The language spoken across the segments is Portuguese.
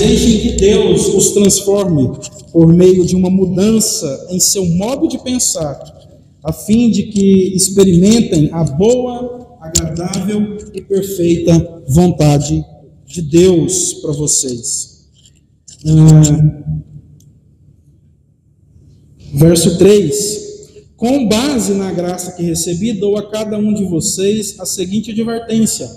deixem que Deus os transforme por meio de uma mudança em seu modo de pensar, a fim de que experimentem a boa, agradável e perfeita vontade de Deus para vocês. Ah, verso 3: Com base na graça que recebi, dou a cada um de vocês a seguinte advertência: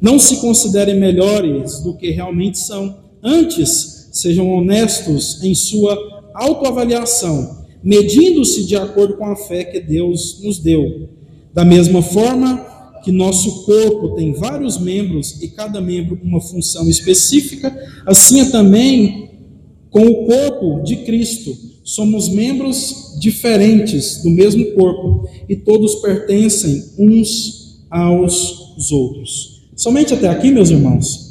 não se considerem melhores do que realmente são, antes sejam honestos em sua autoavaliação, medindo-se de acordo com a fé que Deus nos deu. Da mesma forma, que nosso corpo tem vários membros e cada membro uma função específica, assim é também com o corpo de Cristo. Somos membros diferentes do mesmo corpo e todos pertencem uns aos outros. Somente até aqui, meus irmãos.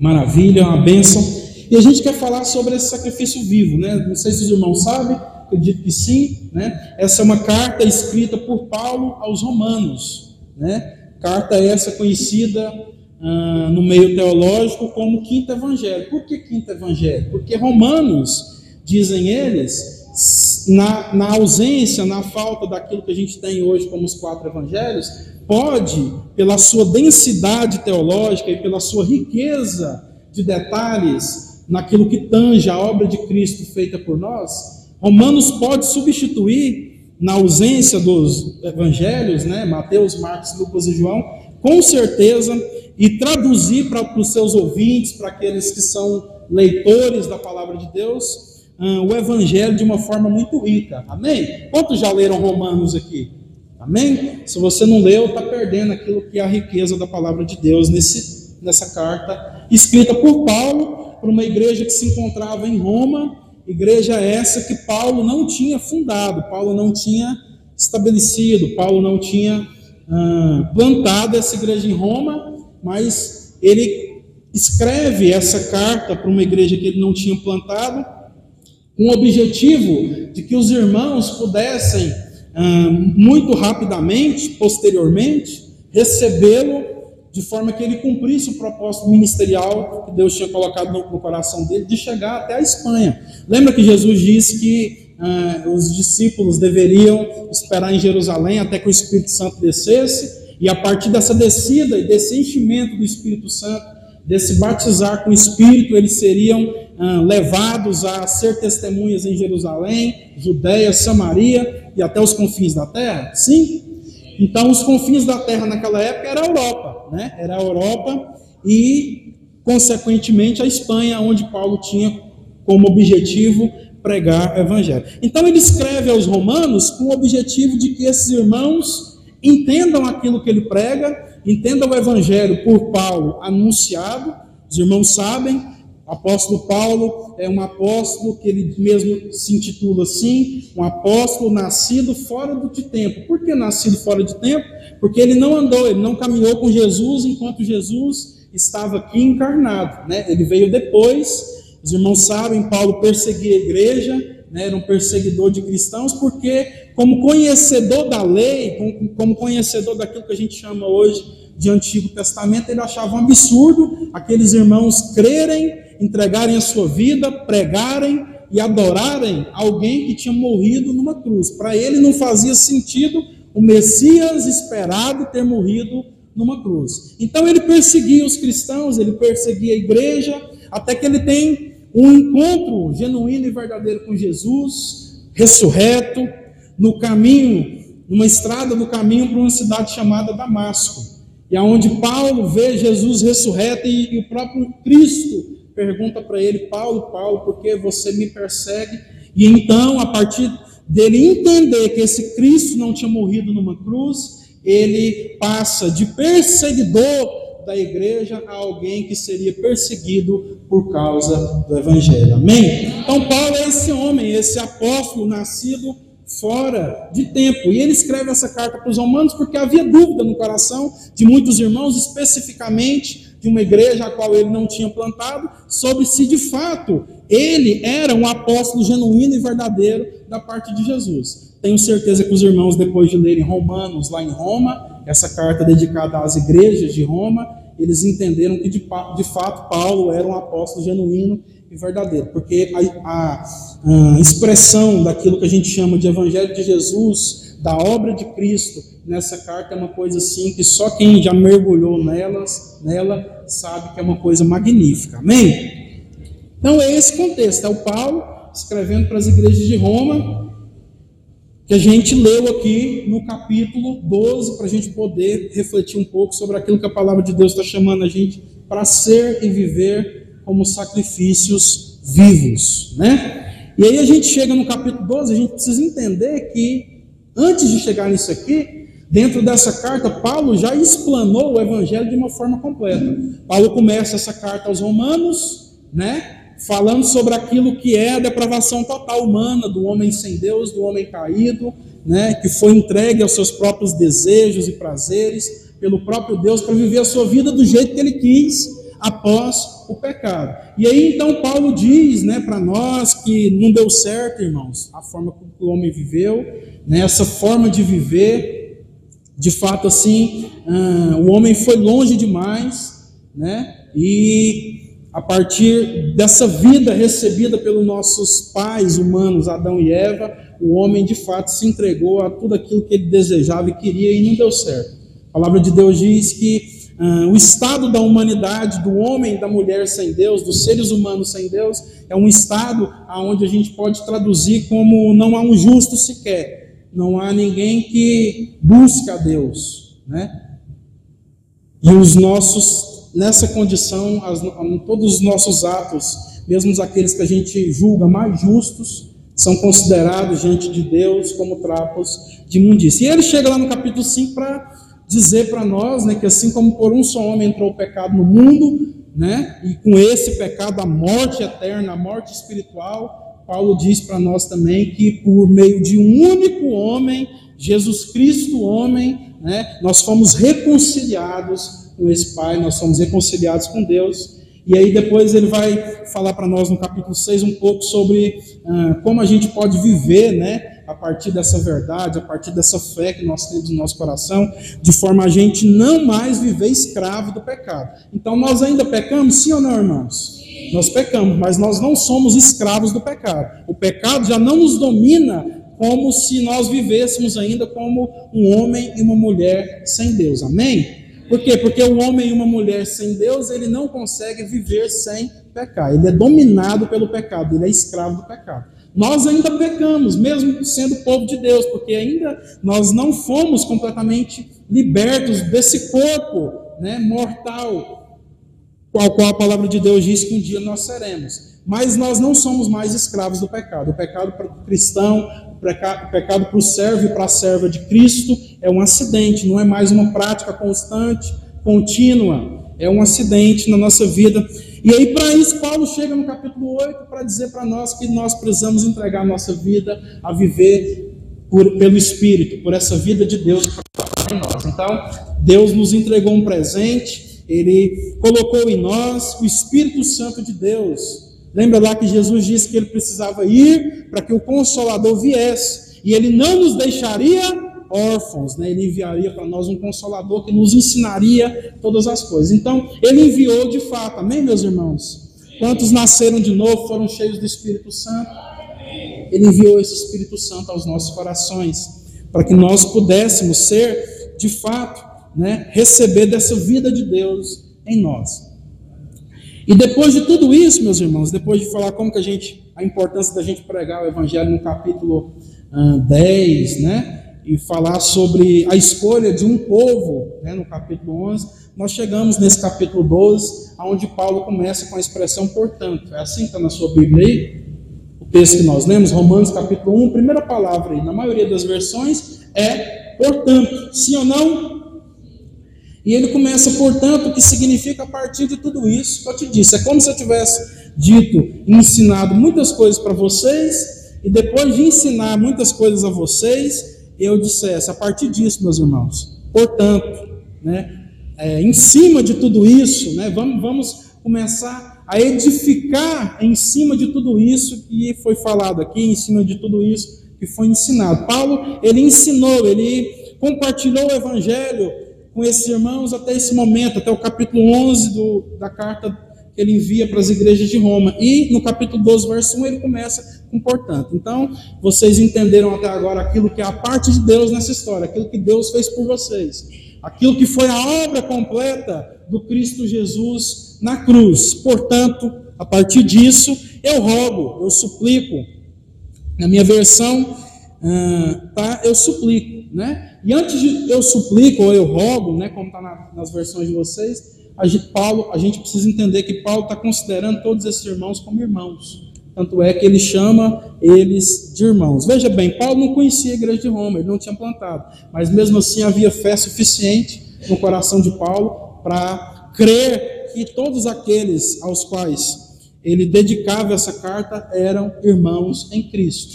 Maravilha, uma bênção. E a gente quer falar sobre esse sacrifício vivo, né? Não sei se os irmãos sabem, acredito que sim, né? Essa é uma carta escrita por Paulo aos Romanos. Né? Carta essa conhecida ah, no meio teológico como quinto evangelho. Por que quinto evangelho? Porque Romanos, dizem eles, na, na ausência, na falta daquilo que a gente tem hoje como os quatro evangelhos, pode, pela sua densidade teológica e pela sua riqueza de detalhes naquilo que tange a obra de Cristo feita por nós, Romanos pode substituir na ausência dos evangelhos, né, Mateus, Marcos, Lucas e João, com certeza, e traduzir para os seus ouvintes, para aqueles que são leitores da palavra de Deus, uh, o evangelho de uma forma muito rica. Amém? Quantos já leram Romanos aqui? Amém? Se você não leu, está perdendo aquilo que é a riqueza da palavra de Deus nesse, nessa carta, escrita por Paulo para uma igreja que se encontrava em Roma Igreja essa que Paulo não tinha fundado, Paulo não tinha estabelecido, Paulo não tinha ah, plantado essa igreja em Roma, mas ele escreve essa carta para uma igreja que ele não tinha plantado, com o objetivo de que os irmãos pudessem, muito rapidamente, posteriormente, recebê-lo de forma que ele cumprisse o propósito ministerial que Deus tinha colocado no, coração dele de chegar até a Espanha. Lembra que Jesus disse que os discípulos deveriam esperar em Jerusalém até que o Espírito Santo descesse, e a partir dessa descida e desse enchimento do Espírito Santo, desse batizar com o Espírito, eles seriam ah, levados a ser testemunhas em Jerusalém, Judéia, Samaria e até os confins da terra? Sim? Então, os confins da terra naquela época era a Europa, né? Era a Europa e, consequentemente, a Espanha, onde Paulo tinha como objetivo pregar o evangelho. Então, ele escreve aos romanos com o objetivo de que esses irmãos entendam aquilo que ele prega, entendam o evangelho por Paulo anunciado. Os irmãos sabem apóstolo Paulo é um apóstolo que ele mesmo se intitula assim, um apóstolo nascido fora de tempo. Por que nascido fora de tempo? Porque ele não andou, ele não caminhou com Jesus enquanto Jesus estava aqui encarnado. Né? Ele veio depois. Os irmãos sabem, Paulo perseguia a igreja, né? era um perseguidor de cristãos, porque, como conhecedor da lei, como, conhecedor daquilo que a gente chama hoje de Antigo Testamento, ele achava um absurdo aqueles irmãos crerem entregarem a sua vida, pregarem e adorarem alguém que tinha morrido numa cruz. Para ele não fazia sentido o Messias esperado ter morrido numa cruz. Então ele perseguia os cristãos, ele perseguia a igreja, até que ele tem um encontro genuíno e verdadeiro com Jesus, ressurreto, no caminho, numa estrada do caminho para uma cidade chamada Damasco. E aonde Paulo vê Jesus ressurreto e, e o próprio Cristo pergunta para ele, Paulo, Paulo, por que você me persegue? E então, a partir dele entender que esse Cristo não tinha morrido numa cruz, ele passa de perseguidor da igreja a alguém que seria perseguido por causa do evangelho. Amém? Então, Paulo é esse homem, esse apóstolo nascido fora de tempo. E ele escreve essa carta para os romanos porque havia dúvida no coração de muitos irmãos, especificamente de uma igreja a qual ele não tinha plantado, sobre se de fato ele era um apóstolo genuíno e verdadeiro da parte de Jesus. Tenho certeza que os irmãos, depois de lerem Romanos lá em Roma, essa carta dedicada às igrejas de Roma, eles entenderam que de, de fato Paulo era um apóstolo genuíno e verdadeiro, porque a, a, a expressão daquilo que a gente chama de Evangelho de Jesus, da obra de Cristo, nessa carta é uma coisa assim que só quem já mergulhou nelas, nela sabe que é uma coisa magnífica. Amém? Então é esse contexto, é o Paulo escrevendo para as igrejas de Roma, que a gente leu aqui no capítulo 12, para a gente poder refletir um pouco sobre aquilo que a palavra de Deus está chamando a gente para ser e viver como sacrifícios vivos, né? E aí a gente chega no capítulo 12, a gente precisa entender que antes de chegar nisso aqui, dentro dessa carta, Paulo já explanou o evangelho de uma forma completa. Paulo começa essa carta aos Romanos, né? falando sobre aquilo que é a depravação total humana do homem sem Deus, do homem caído, né, que foi entregue aos seus próprios desejos e prazeres pelo próprio Deus para viver a sua vida do jeito que ele quis após o pecado. E aí então Paulo diz, né, para nós que não deu certo, irmãos, a forma como o homem viveu, né, essa forma de viver, de fato assim, uh, o homem foi longe demais, né, e a partir dessa vida recebida pelos nossos pais humanos, Adão e Eva, o homem de fato se entregou a tudo aquilo que ele desejava e queria e não deu certo. A palavra de Deus diz que uh, o estado da humanidade, do homem da mulher sem Deus, dos seres humanos sem Deus, é um estado onde a gente pode traduzir como não há um justo sequer, não há ninguém que busca a Deus, né? E os nossos nessa condição, as, todos os nossos atos, mesmo aqueles que a gente julga mais justos, são considerados diante de Deus como trapos de imundícia. E ele chega lá no capítulo 5 para dizer para nós né, que assim como por um só homem entrou o pecado no mundo, né, e com esse pecado a morte eterna, a morte espiritual, Paulo diz para nós também que por meio de um único homem, Jesus Cristo, homem, né, nós fomos reconciliados com esse Pai, nós somos reconciliados com Deus. E aí depois ele vai falar para nós no capítulo 6 um pouco sobre ah, como a gente pode viver, né, a partir dessa verdade, a partir dessa fé que nós temos no nosso coração, de forma a gente não mais viver escravo do pecado. Então nós ainda pecamos, sim ou não, irmãos? Nós pecamos, mas nós não somos escravos do pecado. O pecado já não nos domina como se nós vivêssemos ainda como um homem e uma mulher sem Deus. Amém? Por quê? Porque o homem e uma mulher sem Deus, ele não consegue viver sem pecar. Ele é dominado pelo pecado, ele é escravo do pecado. Nós ainda pecamos, mesmo sendo povo de Deus, porque ainda nós não fomos completamente libertos desse corpo né, mortal, qual qual a palavra de Deus diz que um dia nós seremos. Mas nós não somos mais escravos do pecado. O pecado para o cristão, o pecado para o servo e para a serva de Cristo é um acidente, não é mais uma prática constante, contínua, é um acidente na nossa vida. E aí, para isso, Paulo chega no capítulo 8 para dizer para nós que nós precisamos entregar a nossa vida a viver por, pelo Espírito, por essa vida de Deus em nós. Então, Deus nos entregou um presente, Ele colocou em nós o Espírito Santo de Deus Lembra lá que Jesus disse que ele precisava ir para que o Consolador viesse, e ele não nos deixaria órfãos, né? ele enviaria para nós um Consolador que nos ensinaria todas as coisas. Então, ele enviou de fato, amém, meus irmãos? Quantos nasceram de novo, foram cheios do Espírito Santo? Ele enviou esse Espírito Santo aos nossos corações, para que nós pudéssemos ser, de fato, né, receber dessa vida de Deus em nós. E depois de tudo isso, meus irmãos, depois de falar como que a gente, a importância da gente pregar o evangelho no capítulo uh, 10, né? E falar sobre a escolha de um povo, né, no capítulo 11, nós chegamos nesse capítulo 12, onde Paulo começa com a expressão portanto. É assim que está na sua Bíblia aí? O texto que nós lemos, Romanos capítulo 1, primeira palavra aí, na maioria das versões, é portanto. Sim ou não? E ele começa, portanto, o que significa a partir de tudo isso que eu te disse. É como se eu tivesse dito e ensinado muitas coisas para vocês, e depois de ensinar muitas coisas a vocês, eu dissesse, a partir disso, meus irmãos, portanto, né, é, em cima de tudo isso, né, vamos, vamos começar a edificar em cima de tudo isso que foi falado aqui, em cima de tudo isso que foi ensinado. Paulo, ele ensinou, ele compartilhou o evangelho com esses irmãos até esse momento, até o capítulo 11 do, da carta que ele envia para as igrejas de Roma. E no capítulo 12, verso 1, ele começa com portanto. Então, vocês entenderam até agora aquilo que é a parte de Deus nessa história, aquilo que Deus fez por vocês, aquilo que foi a obra completa do Cristo Jesus na cruz. Portanto, a partir disso, eu rogo, eu suplico. Na minha versão, ah, tá, eu suplico, né? E antes de eu suplico ou eu rogo, né, como está na, nas versões de vocês, a gente, Paulo, a gente precisa entender que Paulo está considerando todos esses irmãos como irmãos. Tanto é que ele chama eles de irmãos. Veja bem, Paulo não conhecia a igreja de Roma, ele não tinha plantado, mas mesmo assim havia fé suficiente no coração de Paulo para crer que todos aqueles aos quais ele dedicava essa carta eram irmãos em Cristo.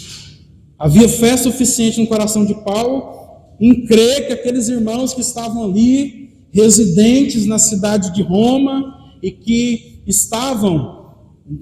Havia fé suficiente no coração de Paulo em crer que aqueles irmãos que estavam ali, residentes na cidade de Roma e que estavam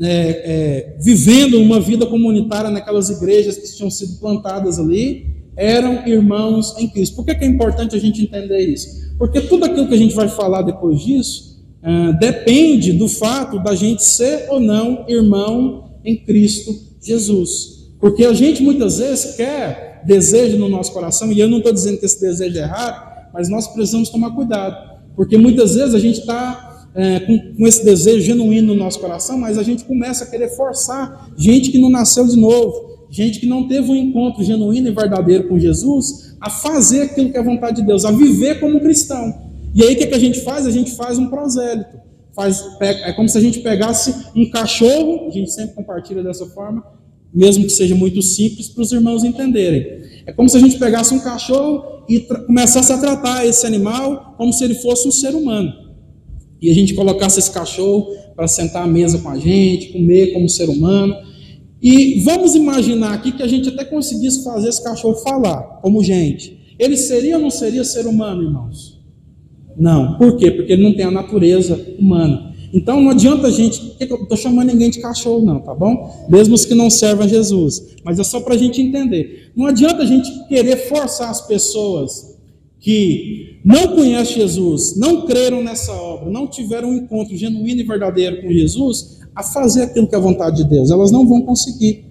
é, é, vivendo uma vida comunitária naquelas igrejas que tinham sido plantadas ali, eram irmãos em Cristo. Por que, é importante a gente entender isso? Porque tudo aquilo que a gente vai falar depois disso é, depende do fato da gente ser ou não irmão em Cristo Jesus. Porque a gente muitas vezes quer, desejo no nosso coração, e eu não estou dizendo que esse desejo é errado, mas nós precisamos tomar cuidado. Porque muitas vezes a gente está é, com, com, esse desejo genuíno no nosso coração, mas a gente começa a querer forçar gente que não nasceu de novo, gente que não teve um encontro genuíno e verdadeiro com Jesus, a fazer aquilo que é vontade de Deus, a viver como cristão. E aí o que, que a gente faz? A gente faz um prosélito. Faz, é como se a gente pegasse um cachorro, a gente sempre compartilha dessa forma, mesmo que seja muito simples, para os irmãos entenderem. É como se a gente pegasse um cachorro e começasse a tratar esse animal como se ele fosse um ser humano. E a gente colocasse esse cachorro para sentar à mesa com a gente, comer como ser humano. E vamos imaginar aqui que a gente até conseguisse fazer esse cachorro falar como gente. Ele seria ou não seria ser humano, irmãos? Não. Por quê? Porque ele não tem a natureza humana. Então não adianta a gente, eu estou chamando ninguém de cachorro, não, tá bom? Mesmo os que não servem a Jesus. Mas é só para a gente entender. Não adianta a gente querer forçar as pessoas que não conhecem Jesus, não creram nessa obra, não tiveram um encontro genuíno e verdadeiro com Jesus, a fazer aquilo que é a vontade de Deus. Elas não vão conseguir.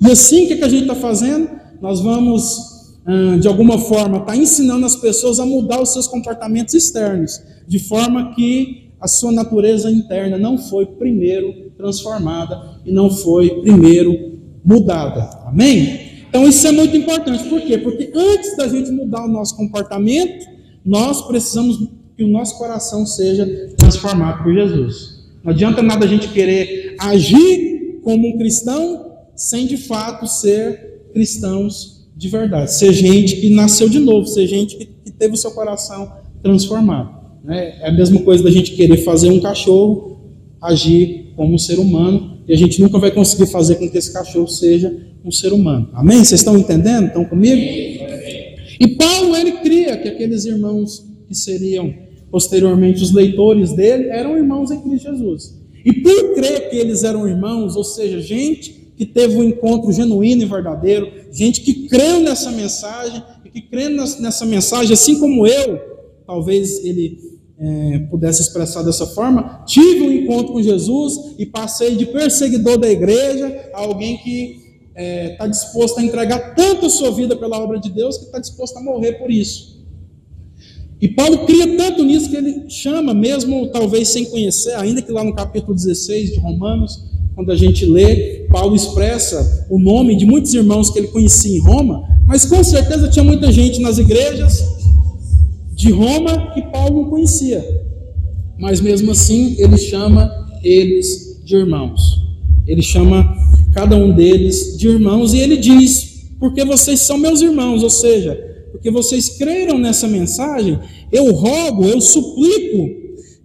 E assim, o que, que a gente está fazendo? Nós vamos, de alguma forma, estar tá ensinando as pessoas a mudar os seus comportamentos externos, de forma que a sua natureza interna não foi primeiro transformada e não foi primeiro mudada. Amém? Então isso é muito importante. Por quê? Porque antes da gente mudar o nosso comportamento, nós precisamos que o nosso coração seja transformado por Jesus. Não adianta nada a gente querer agir como um cristão sem de fato ser cristãos de verdade. Ser gente que nasceu de novo, ser gente que teve o seu coração transformado. Né? É a mesma coisa da gente querer fazer um cachorro agir como um ser humano, e a gente nunca vai conseguir fazer com que esse cachorro seja um ser humano. Amém? Vocês estão entendendo? Estão comigo? E Paulo, ele cria que aqueles irmãos que seriam posteriormente os leitores dele eram irmãos em Cristo Jesus. E por crer que eles eram irmãos, ou seja, gente que teve um encontro genuíno e verdadeiro, gente que creu nessa mensagem, e que crê nessa mensagem, assim como eu, talvez ele é, pudesse expressar dessa forma, tive um encontro com Jesus e passei de perseguidor da igreja a alguém que está é, tá disposto a entregar tanto a sua vida pela obra de Deus que está disposto a morrer por isso. E Paulo cria tanto nisso que ele chama, mesmo talvez sem conhecer, ainda que lá no capítulo 16 de Romanos, quando a gente lê, Paulo expressa o nome de muitos irmãos que ele conhecia em Roma, mas com certeza tinha muita gente nas igrejas de Roma que Paulo não conhecia. Mas mesmo assim, ele chama eles de irmãos. Ele chama cada um deles de irmãos e ele diz: Porque vocês são meus irmãos, ou seja, porque vocês creram nessa mensagem, eu rogo, eu suplico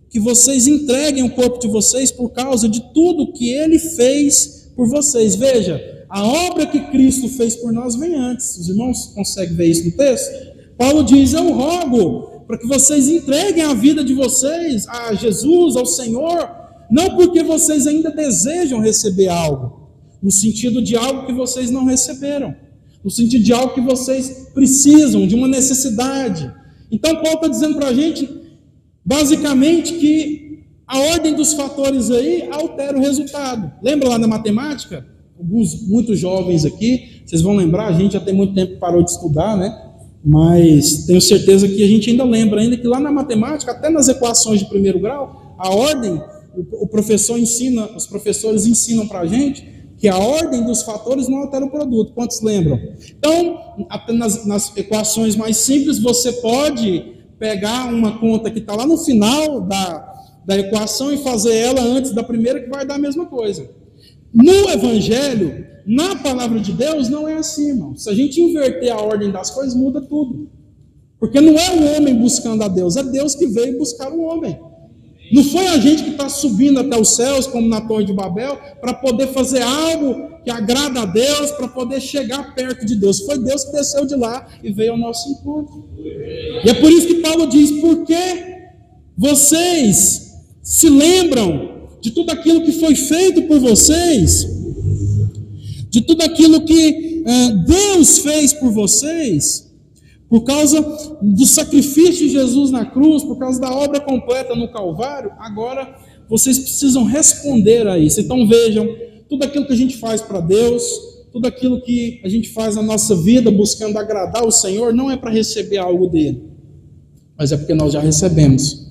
que vocês entreguem o corpo de vocês por causa de tudo que ele fez por vocês. Veja, a obra que Cristo fez por nós vem antes. Os irmãos conseguem ver isso no texto? Paulo diz: Eu rogo para que vocês entreguem a vida de vocês a Jesus, ao Senhor, não porque vocês ainda desejam receber algo, no sentido de algo que vocês não receberam, no sentido de algo que vocês precisam, de uma necessidade. Então, Paulo está dizendo para a gente, basicamente, que a ordem dos fatores aí altera o resultado. Lembra lá na matemática? Alguns, muitos jovens aqui, vocês vão lembrar, a gente já tem muito tempo que parou de estudar, né? Mas tenho certeza que a gente ainda lembra, ainda que lá na matemática, até nas equações de primeiro grau, a ordem, o professor ensina, os professores ensinam para a gente que a ordem dos fatores não altera o produto. Quantos lembram? Então, apenas nas equações mais simples, você pode pegar uma conta que está lá no final da, da equação e fazer ela antes da primeira, que vai dar a mesma coisa. No Evangelho, na palavra de Deus, não é assim, irmão. Se a gente inverter a ordem das coisas, muda tudo. Porque não é o homem buscando a Deus, é Deus que veio buscar o homem. Não foi a gente que está subindo até os céus, como na Torre de Babel, para poder fazer algo que agrada a Deus, para poder chegar perto de Deus. Foi Deus que desceu de lá e veio ao nosso encontro. E é por isso que Paulo diz: por que vocês se lembram de tudo aquilo que foi feito por vocês, de tudo aquilo que uh, Deus fez por vocês? Por causa do sacrifício de Jesus na cruz, por causa da obra completa no Calvário, agora vocês precisam responder a isso. Então vejam, tudo aquilo que a gente faz para Deus, tudo aquilo que a gente faz na nossa vida buscando agradar o Senhor, não é para receber algo dele, mas é porque nós já recebemos.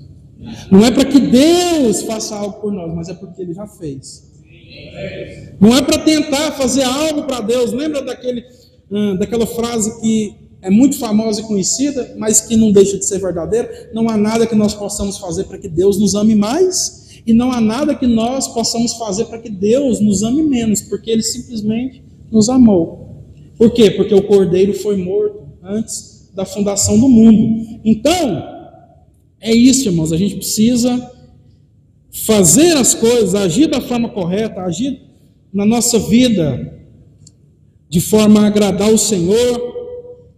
Não é para que Deus faça algo por nós, mas é porque ele já fez. Não é para tentar fazer algo para Deus. Lembra daquele, hum, daquela frase que é muito famosa e conhecida, mas que não deixa de ser verdadeira. Não há nada que nós possamos fazer para que Deus nos ame mais, e não há nada que nós possamos fazer para que Deus nos ame menos, porque Ele simplesmente nos amou. Por quê? Porque o cordeiro foi morto antes da fundação do mundo. Então, é isso, irmãos, a gente precisa fazer as coisas, agir da forma correta, agir na nossa vida de forma a agradar o Senhor,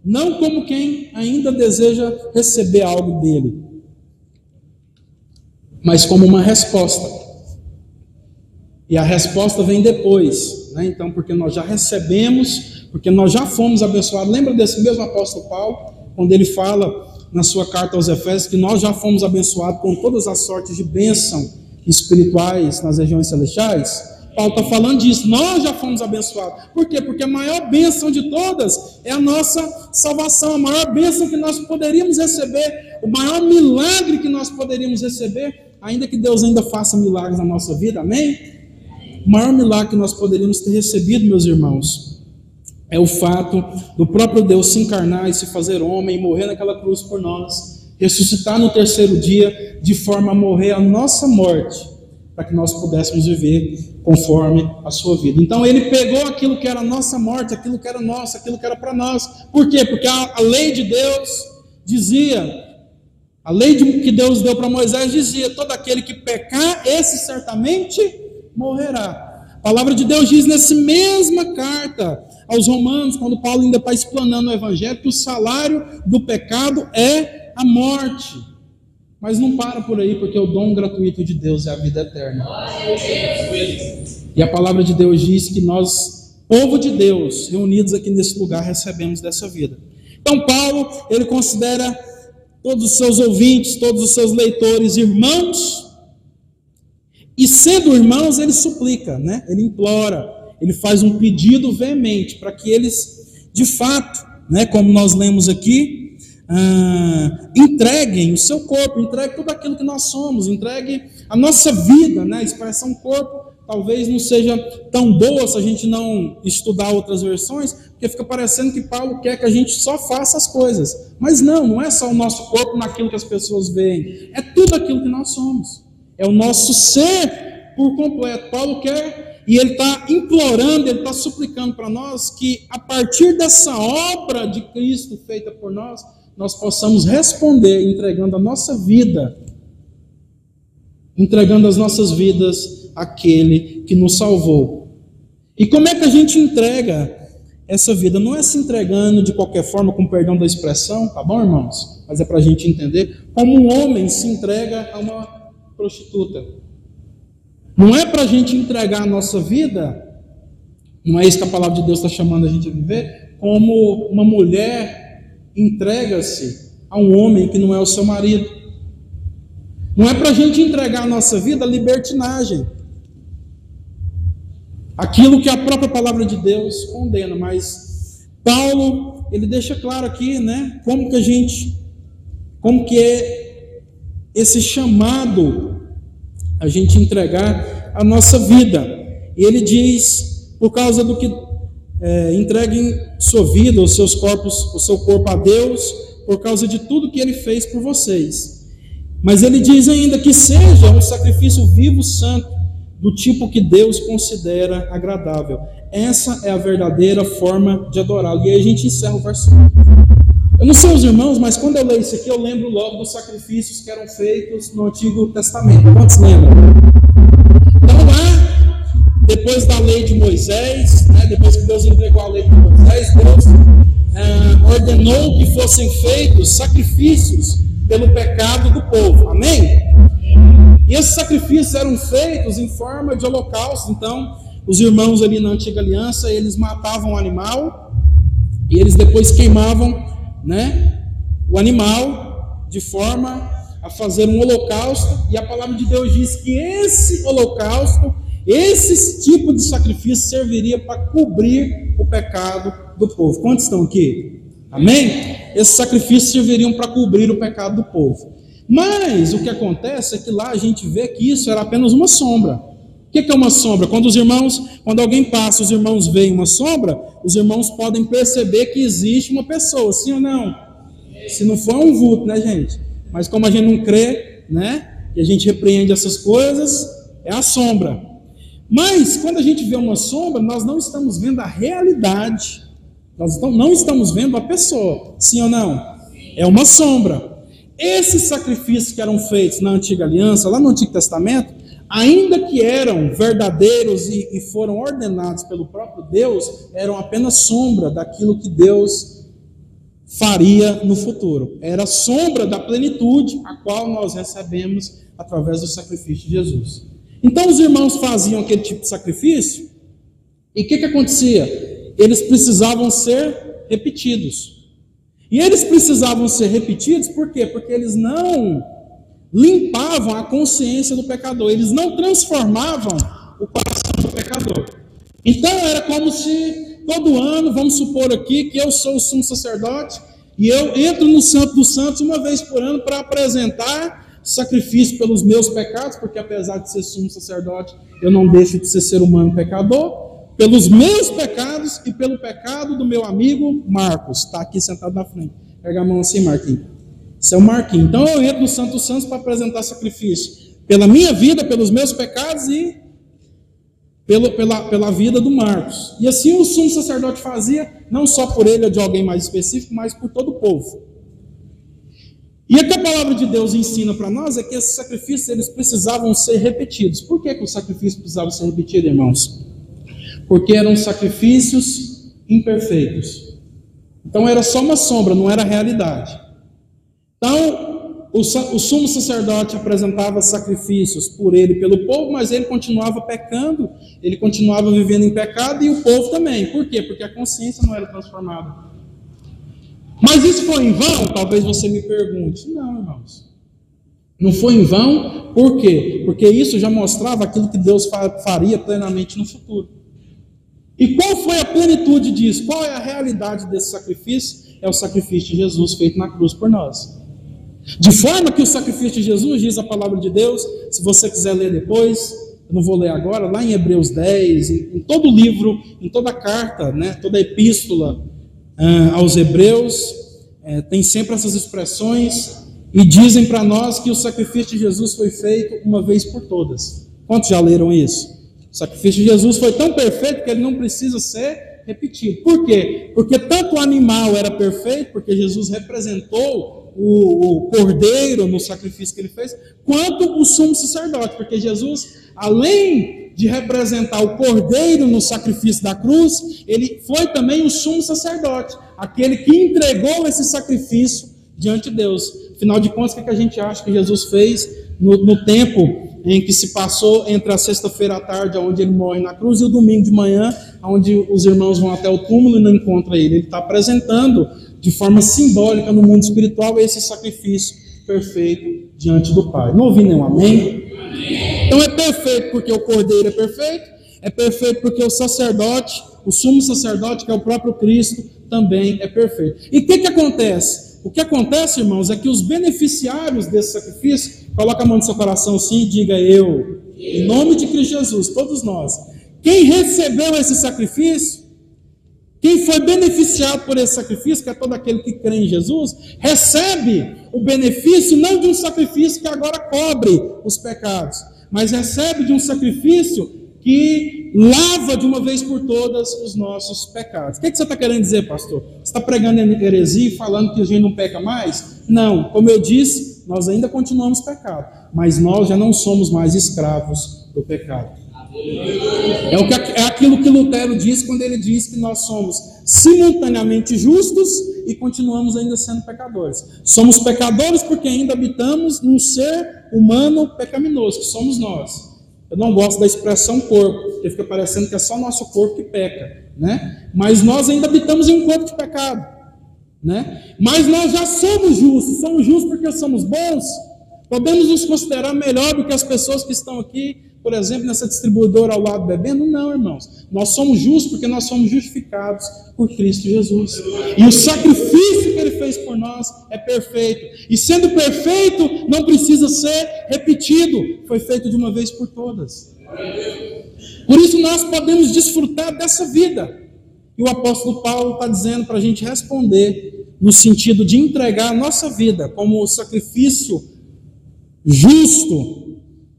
não como quem ainda deseja receber algo dele, mas como uma resposta. E a resposta vem depois, né? então, porque nós já recebemos, porque nós já fomos abençoados. Lembra desse mesmo apóstolo Paulo, quando ele fala na sua carta aos Efésios que nós já fomos abençoados com todas as sortes de bênção espirituais nas regiões celestiais? Paulo está falando disso, nós já fomos abençoados. Por quê? Porque a maior bênção de todas é a nossa salvação, a maior bênção que nós poderíamos receber, o maior milagre que nós poderíamos receber, ainda que Deus ainda faça milagres na nossa vida, amém? O maior milagre que nós poderíamos ter recebido, meus irmãos, é o fato do próprio Deus se encarnar e se fazer homem e morrer naquela cruz por nós, ressuscitar no terceiro dia, de forma a morrer a nossa morte para que nós pudéssemos viver conforme a sua vida. Então ele pegou aquilo que era nossa morte, aquilo que era nosso, aquilo que era para nós. Por quê? Porque a, a, lei de Deus dizia, a lei de, que Deus deu para Moisés dizia: todo aquele que pecar, esse certamente morrerá. A palavra de Deus diz nessa mesma carta aos Romanos, quando Paulo ainda está explanando o Evangelho, que o salário do pecado é a morte. Mas não para por aí, porque o dom gratuito de Deus é a vida eterna. E a palavra de Deus diz que nós, povo de Deus, reunidos aqui nesse lugar, recebemos dessa vida. Então, Paulo, ele considera todos os seus ouvintes, todos os seus leitores irmãos, e sendo irmãos, ele suplica, né? ele implora, ele faz um pedido veemente para que eles, de fato, né, como nós lemos aqui, ah, entreguem o seu corpo, entregue tudo aquilo que nós somos, entregue a nossa vida, né? A expressão corpo talvez não seja tão boa se a gente não estudar outras versões, porque fica parecendo que Paulo quer que a gente só faça as coisas. Mas não, não é só o nosso corpo naquilo que as pessoas veem, é tudo aquilo que nós somos. É o nosso ser por completo. Paulo quer e ele está implorando, ele está suplicando para nós que a partir dessa obra de Cristo feita por nós, nós possamos responder entregando a nossa vida, entregando as nossas vidas àquele que nos salvou. E como é que a gente entrega essa vida? Não é se entregando de qualquer forma, com perdão da expressão, tá bom, irmãos? Mas é para a gente entender como um homem se entrega a uma prostituta. Não é para a gente entregar a nossa vida, não é isso que a palavra de Deus está chamando a gente a viver, como uma mulher entrega-se a um homem que não é o seu marido. Não é para a gente entregar a nossa vida à libertinagem. Aquilo que a própria palavra de Deus condena, mas Paulo, ele deixa claro aqui, né, como que a gente, como que é esse chamado a gente entregar a nossa vida. E ele diz, por causa do que é, entreguem sua vida, os seus corpos, o seu corpo a Deus, por causa de tudo que ele fez por vocês. Mas ele diz ainda que seja um sacrifício vivo, santo, do tipo que Deus considera agradável. Essa é a verdadeira forma de adorá-lo. E aí a gente encerra o versículo. Eu não sei os irmãos, mas quando eu leio isso aqui, eu lembro logo dos sacrifícios que eram feitos no Antigo Testamento. Quantos lembram? Depois da lei de Moisés, né, depois que Deus entregou a lei de Moisés, Deus é, ordenou que fossem feitos sacrifícios pelo pecado do povo. Amém? E esses sacrifícios eram feitos em forma de holocausto. Então, os irmãos ali na antiga aliança, eles matavam o animal e eles depois queimavam, né, o animal de forma a fazer um holocausto. E a palavra de Deus diz que esse holocausto, esse tipo de sacrifício serviria para cobrir o pecado do povo. Quantos estão aqui? Amém? Esses sacrifícios serviriam para cobrir o pecado do povo. Mas o que acontece é que lá a gente vê que isso era apenas uma sombra. O que é uma sombra? Quando os irmãos, quando alguém passa, os irmãos veem uma sombra, os irmãos podem perceber que existe uma pessoa, sim ou não? Se não for um vulto, né, gente? Mas como a gente não crê, né? E a gente repreende essas coisas, é a sombra. Mas quando a gente vê uma sombra, nós não estamos vendo a realidade nós não estamos vendo a pessoa, sim ou não? É uma sombra. Esses sacrifícios que eram feitos na antiga aliança, lá no Antigo Testamento, ainda que eram verdadeiros e, e foram ordenados pelo próprio Deus, eram apenas sombra daquilo que Deus faria no futuro. Era sombra da plenitude a qual nós recebemos através do sacrifício de Jesus. Então os irmãos faziam aquele tipo de sacrifício, e o que, que acontecia? eles precisavam ser repetidos. E eles precisavam ser repetidos por quê? Porque eles não limpavam a consciência do pecador, eles não transformavam o coração do pecador. Então era como se todo ano, vamos supor aqui que eu sou o sumo sacerdote e eu entro no Santo dos Santos uma vez por ano para apresentar sacrifício pelos meus pecados, porque apesar de ser sumo sacerdote, eu não deixo de ser ser humano pecador pelos meus pecados e pelo pecado do meu amigo Marcos. Está aqui sentado na frente. Pega a mão assim, Marquinhos. Isso é o Marquinhos. Então eu entro no Santo Santos para apresentar sacrifício. Pela minha vida, pelos meus pecados e pelo, pela, pela vida do Marcos. E assim o sumo sacerdote fazia, não só por ele ou de alguém mais específico, mas por todo o povo. E o que a palavra de Deus ensina para nós é que esses sacrifícios eles precisavam ser repetidos. Por que, que os sacrifícios precisavam ser repetidos, irmãos? porque eram sacrifícios imperfeitos. Então era só uma sombra, não era realidade. Então, o, o sumo sacerdote apresentava sacrifícios por ele e pelo povo, mas ele continuava pecando, ele continuava vivendo em pecado e o povo também. Por quê? Porque a consciência não era transformada. Mas isso foi em vão? Talvez você me pergunte. Não, irmãos. Não foi em vão, por quê? Porque isso já mostrava aquilo que Deus faria plenamente no futuro. E qual foi a plenitude disso? Qual é a realidade desse sacrifício? É o sacrifício de Jesus feito na cruz por nós. De forma que o sacrifício de Jesus, diz a palavra de Deus, se você quiser ler depois, eu não vou ler agora, lá em Hebreus 10, em, em todo livro, em toda carta, né, toda epístola ah, aos Hebreus, é, tem sempre essas expressões e dizem para nós que o sacrifício de Jesus foi feito uma vez por todas. Quantos já leram isso? O sacrifício de Jesus foi tão perfeito que ele não precisa ser repetido. Por quê? Porque tanto o animal era perfeito, porque Jesus representou o, o cordeiro no sacrifício que ele fez, quanto o sumo sacerdote, porque Jesus, além de representar o cordeiro no sacrifício da cruz, ele foi também o sumo sacerdote, aquele que entregou esse sacrifício diante de Deus. Afinal de contas, o que a gente acha que Jesus fez no, no tempo em que se passou entre a sexta-feira à tarde, onde ele morre na cruz, e o domingo de manhã, onde os irmãos vão até o túmulo e não encontram ele. Ele está apresentando de forma simbólica no mundo espiritual esse sacrifício perfeito diante do Pai. Não ouvi nenhum amém? amém? Então é perfeito porque o cordeiro é perfeito, é perfeito porque o sacerdote, o sumo sacerdote, que é o próprio Cristo, também é perfeito. E o que, que acontece? O que acontece, irmãos, é que os beneficiários desse sacrifício, coloca a mão no seu coração assim e diga eu, em nome de Cristo Jesus, todos nós. Quem recebeu esse sacrifício quem foi beneficiado por esse sacrifício, que é todo aquele que crê em Jesus, recebe o benefício não de um sacrifício que agora cobre os pecados, mas recebe de um sacrifício que lava de uma vez por todas os nossos pecados. O que, é que você está querendo dizer, pastor? Você está pregando heresia e falando que a gente não peca mais? Não, como eu disse, nós ainda continuamos pecado, mas nós já não somos mais escravos do pecado. É, o que, é aquilo que Lutero diz quando ele diz que nós somos simultaneamente justos e continuamos ainda sendo pecadores. Somos pecadores porque ainda habitamos num ser humano pecaminoso, que somos nós. Eu não gosto da expressão corpo, porque fica parecendo que é só nosso corpo que peca, né? Mas nós ainda habitamos em um corpo de pecado, né? Mas nós já somos justos, somos justos porque somos bons. Podemos nos considerar melhor do que as pessoas que estão aqui por exemplo, nessa distribuidora ao lado bebendo? Não, irmãos. Nós somos justos porque nós somos justificados por Cristo Jesus. E o sacrifício que ele fez por nós é perfeito. E sendo perfeito, não precisa ser repetido. Foi feito de uma vez por todas. Por isso nós podemos desfrutar dessa vida. E o apóstolo Paulo está dizendo para a gente responder no sentido de entregar a nossa vida como sacrifício justo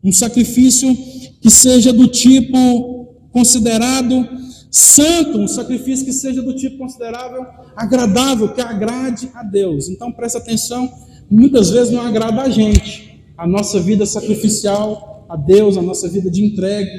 um sacrifício que seja do tipo considerado santo, um sacrifício que seja do tipo considerável agradável, que agrade a Deus. Então presta atenção, muitas vezes não agrada a gente. A nossa vida sacrificial a Deus, a nossa vida de entregue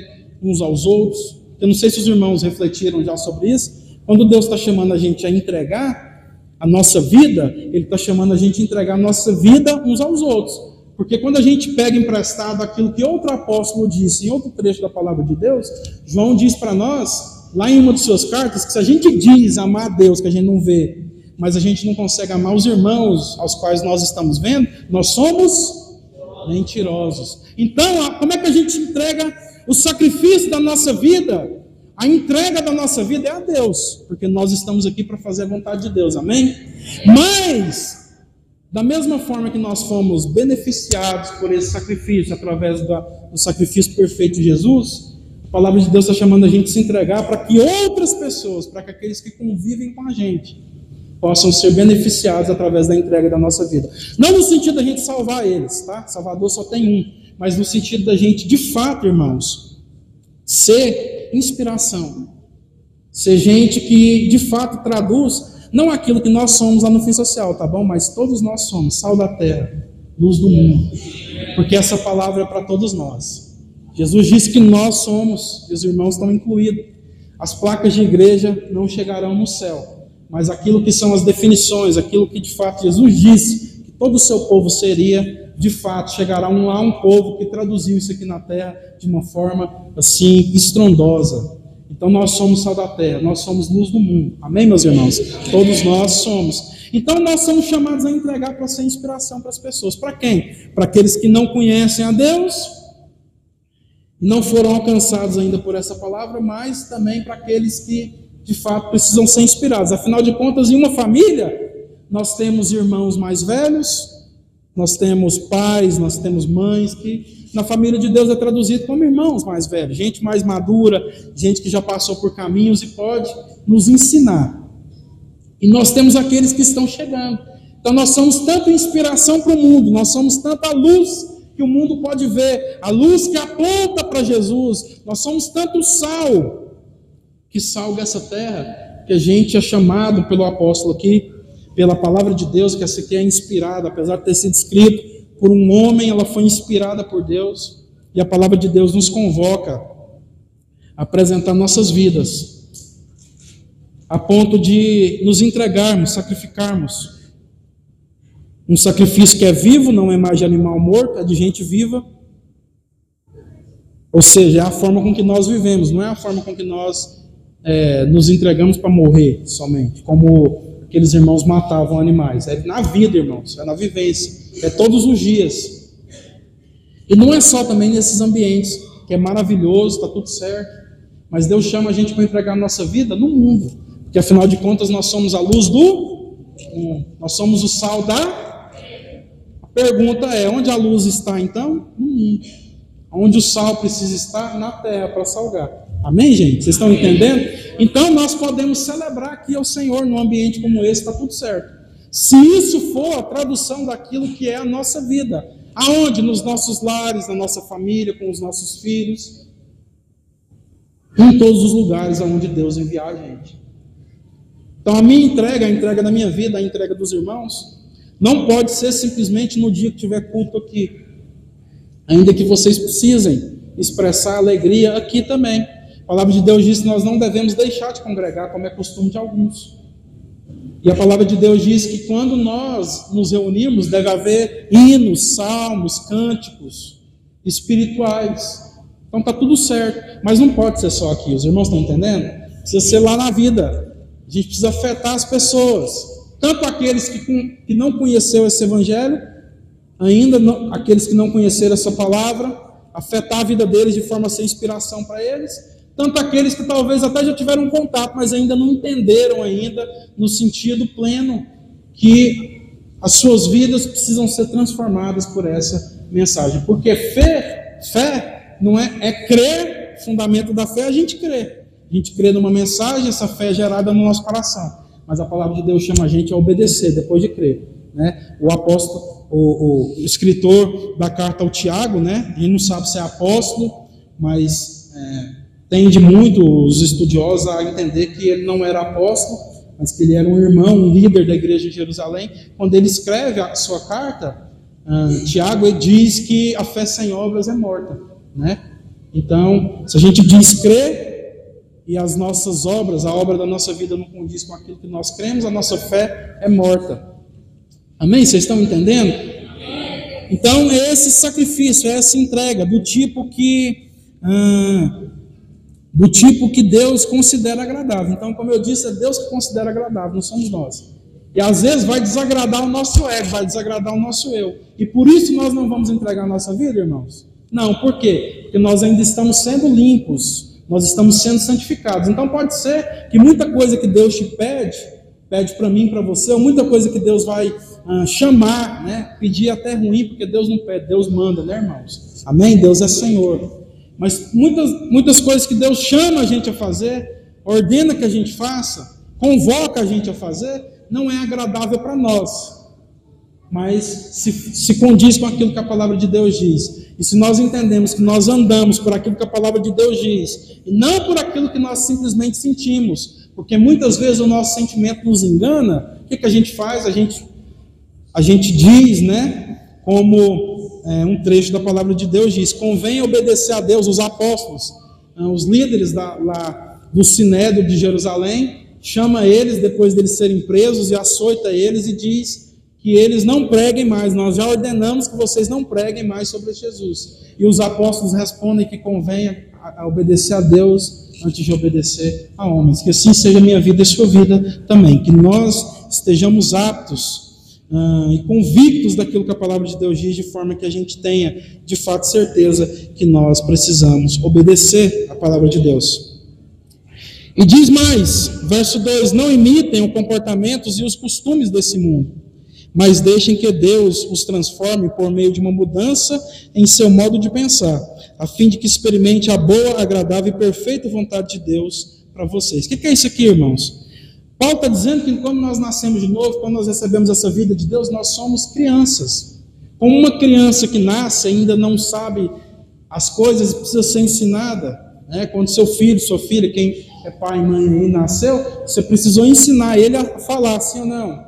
uns aos outros. Eu não sei se os irmãos refletiram já sobre isso. Quando Deus está chamando a gente a entregar a nossa vida, Ele está chamando a gente a entregar a nossa vida uns aos outros. Porque quando a gente pega emprestado aquilo que outro apóstolo disse em outro trecho da palavra de Deus, João diz para nós, lá em uma de suas cartas, que se a gente diz amar a Deus, que a gente não vê, mas a gente não consegue amar os irmãos aos quais nós estamos vendo, nós somos mentirosos. Então, como é que a gente entrega o sacrifício da nossa vida? A entrega da nossa vida é a Deus, porque nós estamos aqui para fazer a vontade de Deus, amém? Mas da mesma forma que nós fomos beneficiados por esse sacrifício, através do sacrifício perfeito de Jesus, a palavra de Deus está chamando a gente a se entregar para que outras pessoas, para que aqueles que convivem com a gente, possam ser beneficiados através da entrega da nossa vida. Não no sentido da gente salvar eles, tá? Salvador só tem um, mas no sentido da gente, de fato, irmãos, ser inspiração, ser gente que de fato traduz não aquilo que nós somos lá no fim social, tá bom? Mas todos nós somos sal da terra, luz do mundo. Porque essa palavra é para todos nós. Jesus disse que nós somos, e os irmãos estão incluídos. As placas de igreja não chegarão no céu, mas aquilo que são as definições, aquilo que de fato Jesus disse que todo o seu povo seria, de fato chegará lá um povo que traduziu isso aqui na terra de uma forma assim estrondosa. Então nós somos sal da terra, nós somos luz do mundo. Amém, meus irmãos? Todos nós somos. Então nós somos chamados a entregar para ser inspiração para as pessoas. Para quem? Para aqueles que não conhecem a Deus, não foram alcançados ainda por essa palavra, mas também para aqueles que de fato precisam ser inspirados. Afinal de contas, em uma família, nós temos irmãos mais velhos, nós temos pais, nós temos mães que na família de Deus é traduzido como irmãos mais velhos, gente mais madura, gente que já passou por caminhos e pode nos ensinar. E nós temos aqueles que estão chegando. Então nós somos tanto inspiração para o mundo, nós somos tanta luz que o mundo pode ver, a luz que aponta para Jesus. Nós somos tanto sal que salga essa terra, que a gente é chamado pelo apóstolo aqui, pela palavra de Deus, que essa aqui é inspirada, apesar de ter sido escrito por um homem, ela foi inspirada por Deus, e a palavra de Deus nos convoca a apresentar nossas vidas, a ponto de nos entregarmos, sacrificarmos. Um sacrifício que é vivo, não é mais de animal morto, é de gente viva. Ou seja, é a forma com que nós vivemos, não é a forma com que nós é, nos entregamos para morrer somente, como aqueles irmãos matavam animais. É na vida, irmãos, é na vivência, é todos os dias. E não é só também nesses ambientes, que é maravilhoso, está tudo certo, mas Deus chama a gente para entregar a nossa vida no mundo, porque afinal de contas nós somos a luz do mundo, nós somos o sal da. A pergunta é: onde a luz está então? No mundo. Onde o sal precisa estar? Na terra, para salgar. Amém, gente? Vocês estão entendendo? Então nós podemos celebrar aqui ao Senhor num ambiente como esse, está tudo certo. Se isso for a tradução daquilo que é a nossa vida, aonde? Nos nossos lares, na nossa família, com os nossos filhos, em todos os lugares aonde Deus enviar a gente. Então a minha entrega, a entrega da minha vida, a entrega dos irmãos, não pode ser simplesmente no dia que tiver culto aqui. Ainda que vocês precisem expressar alegria aqui também. A palavra de Deus diz que nós não devemos deixar de congregar, como é costume de alguns. E a palavra de Deus diz que quando nós nos reunimos, deve haver hinos, salmos, cânticos espirituais. Então está tudo certo. Mas não pode ser só aqui. Os irmãos estão entendendo? Precisa ser lá na vida. A gente precisa afetar as pessoas. Tanto aqueles que, que não conheceram esse evangelho, ainda não, aqueles que não conheceram essa palavra, afetar a vida deles de forma a ser inspiração para eles, tanto aqueles que talvez até já tiveram contato, mas ainda não entenderam ainda no sentido pleno que as suas vidas precisam ser transformadas por essa mensagem. Porque fé, fé não é, é crer, fundamento da fé, a gente crê. A gente crê numa mensagem, essa fé é gerada no nosso coração. Mas a palavra de Deus chama a gente a obedecer depois de crer. Né? O apóstolo, o, o escritor da carta ao Tiago, né? gente não sabe se é apóstolo, mas é, tende muito os estudiosos a entender que ele não era apóstolo, mas que ele era um irmão, um líder da igreja de Jerusalém. Quando ele escreve a sua carta, uh, Tiago diz que a fé sem obras é morta, né? Então, se a gente diz crer e as nossas obras, a obra da nossa vida não condiz com aquilo que nós cremos, a nossa fé é morta. Amém? Vocês estão entendendo? Então, esse sacrifício, essa entrega, do tipo que uh, do tipo que Deus considera agradável. Então, como eu disse, é Deus que considera agradável, não somos nós. E às vezes vai desagradar o nosso ego, vai desagradar o nosso eu. E por isso nós não vamos entregar a nossa vida, irmãos? Não, por quê? Porque nós ainda estamos sendo limpos, nós estamos sendo santificados. Então pode ser que muita coisa que Deus te pede, pede para mim, para você, ou muita coisa que Deus vai ah, chamar, né? pedir até ruim, porque Deus não pede, Deus manda, né, irmãos? Amém? Deus é Senhor. Mas muitas, muitas coisas que Deus chama a gente a fazer, ordena que a gente faça, convoca a gente a fazer, não é agradável para nós. Mas se, se condiz com aquilo que a palavra de Deus diz. E se nós entendemos que nós andamos por aquilo que a palavra de Deus diz, e não por aquilo que nós simplesmente sentimos, porque muitas vezes o nosso sentimento nos engana, o que, que a gente faz? A gente, a gente diz, né? Como é, um trecho da palavra de Deus diz: convém obedecer a Deus, os apóstolos, é, os líderes da, lá, do Sinédrio de Jerusalém, chama eles depois deles serem presos e açoita eles e diz que eles não preguem mais. Nós já ordenamos que vocês não preguem mais sobre Jesus. E os apóstolos respondem que convém a, a obedecer a Deus antes de obedecer a homens. Que assim seja minha vida e sua vida também. Que nós estejamos aptos uh, e convictos daquilo que a palavra de Deus diz, de forma que a gente tenha de fato certeza que nós precisamos obedecer a palavra de Deus. E diz mais, verso 2: Não imitem os comportamentos e os costumes desse mundo, mas deixem que Deus os transforme por meio de uma mudança em seu modo de pensar, a fim de que experimente a boa, agradável e perfeita vontade de Deus para vocês. O que é isso aqui, irmãos? Paulo está dizendo que quando nós nascemos de novo, quando nós recebemos essa vida de Deus, nós somos crianças. Como uma criança que nasce ainda não sabe as coisas, precisa ser ensinada. Né? Quando seu filho, sua filha, quem é pai e mãe aí nasceu, você precisou ensinar ele a falar sim ou não.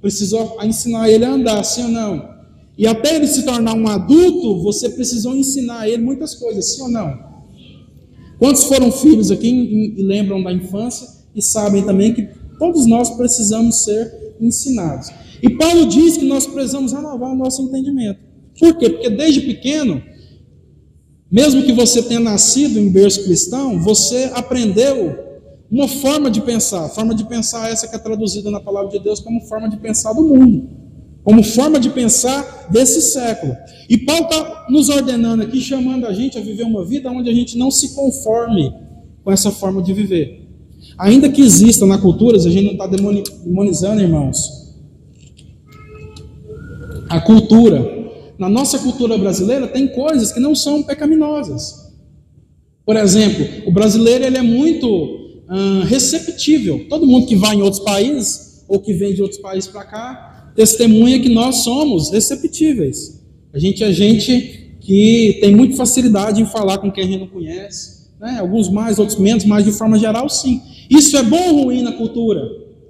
Precisou ensinar ele a andar sim ou não. E até ele se tornar um adulto, você precisou ensinar ele muitas coisas, sim ou não? Quantos foram filhos aqui e lembram da infância e sabem também que Todos nós precisamos ser ensinados. E Paulo diz que nós precisamos renovar o nosso entendimento. Por quê? Porque desde pequeno, mesmo que você tenha nascido em berço cristão, você aprendeu uma forma de pensar, forma de pensar essa que é traduzida na palavra de Deus como forma de pensar do mundo, como forma de pensar desse século. E Paulo está nos ordenando aqui, chamando a gente a viver uma vida onde a gente não se conforme com essa forma de viver. Ainda que exista na cultura, a gente não está demonizando, irmãos. A cultura, na nossa cultura brasileira, tem coisas que não são pecaminosas. Por exemplo, o brasileiro ele é muito hum, receptível. Todo mundo que vai em outros países ou que vem de outros países para cá testemunha que nós somos receptíveis. A gente é gente que tem muita facilidade em falar com quem a gente não conhece. Né? Alguns mais, outros menos, mas de forma geral, sim. Isso é bom ou ruim na cultura?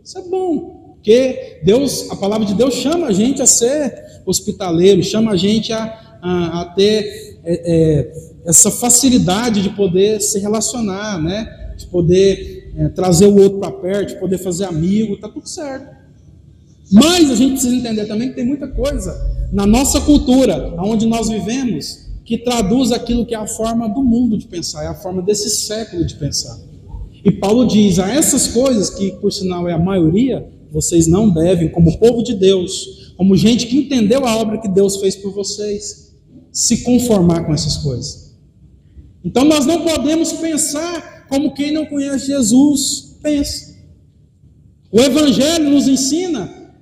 Isso é bom, porque Deus, a palavra de Deus chama a gente a ser hospitaleiro, chama a gente a, a, a ter é, é, essa facilidade de poder se relacionar, né? De poder é, trazer o outro para perto, de poder fazer amigo, tá tudo certo. Mas a gente precisa entender também que tem muita coisa na nossa cultura, onde nós vivemos, que traduz aquilo que é a forma do mundo de pensar, é a forma desse século de pensar. E Paulo diz: a essas coisas, que por sinal é a maioria, vocês não devem, como povo de Deus, como gente que entendeu a obra que Deus fez por vocês, se conformar com essas coisas. Então nós não podemos pensar como quem não conhece Jesus pensa. O Evangelho nos ensina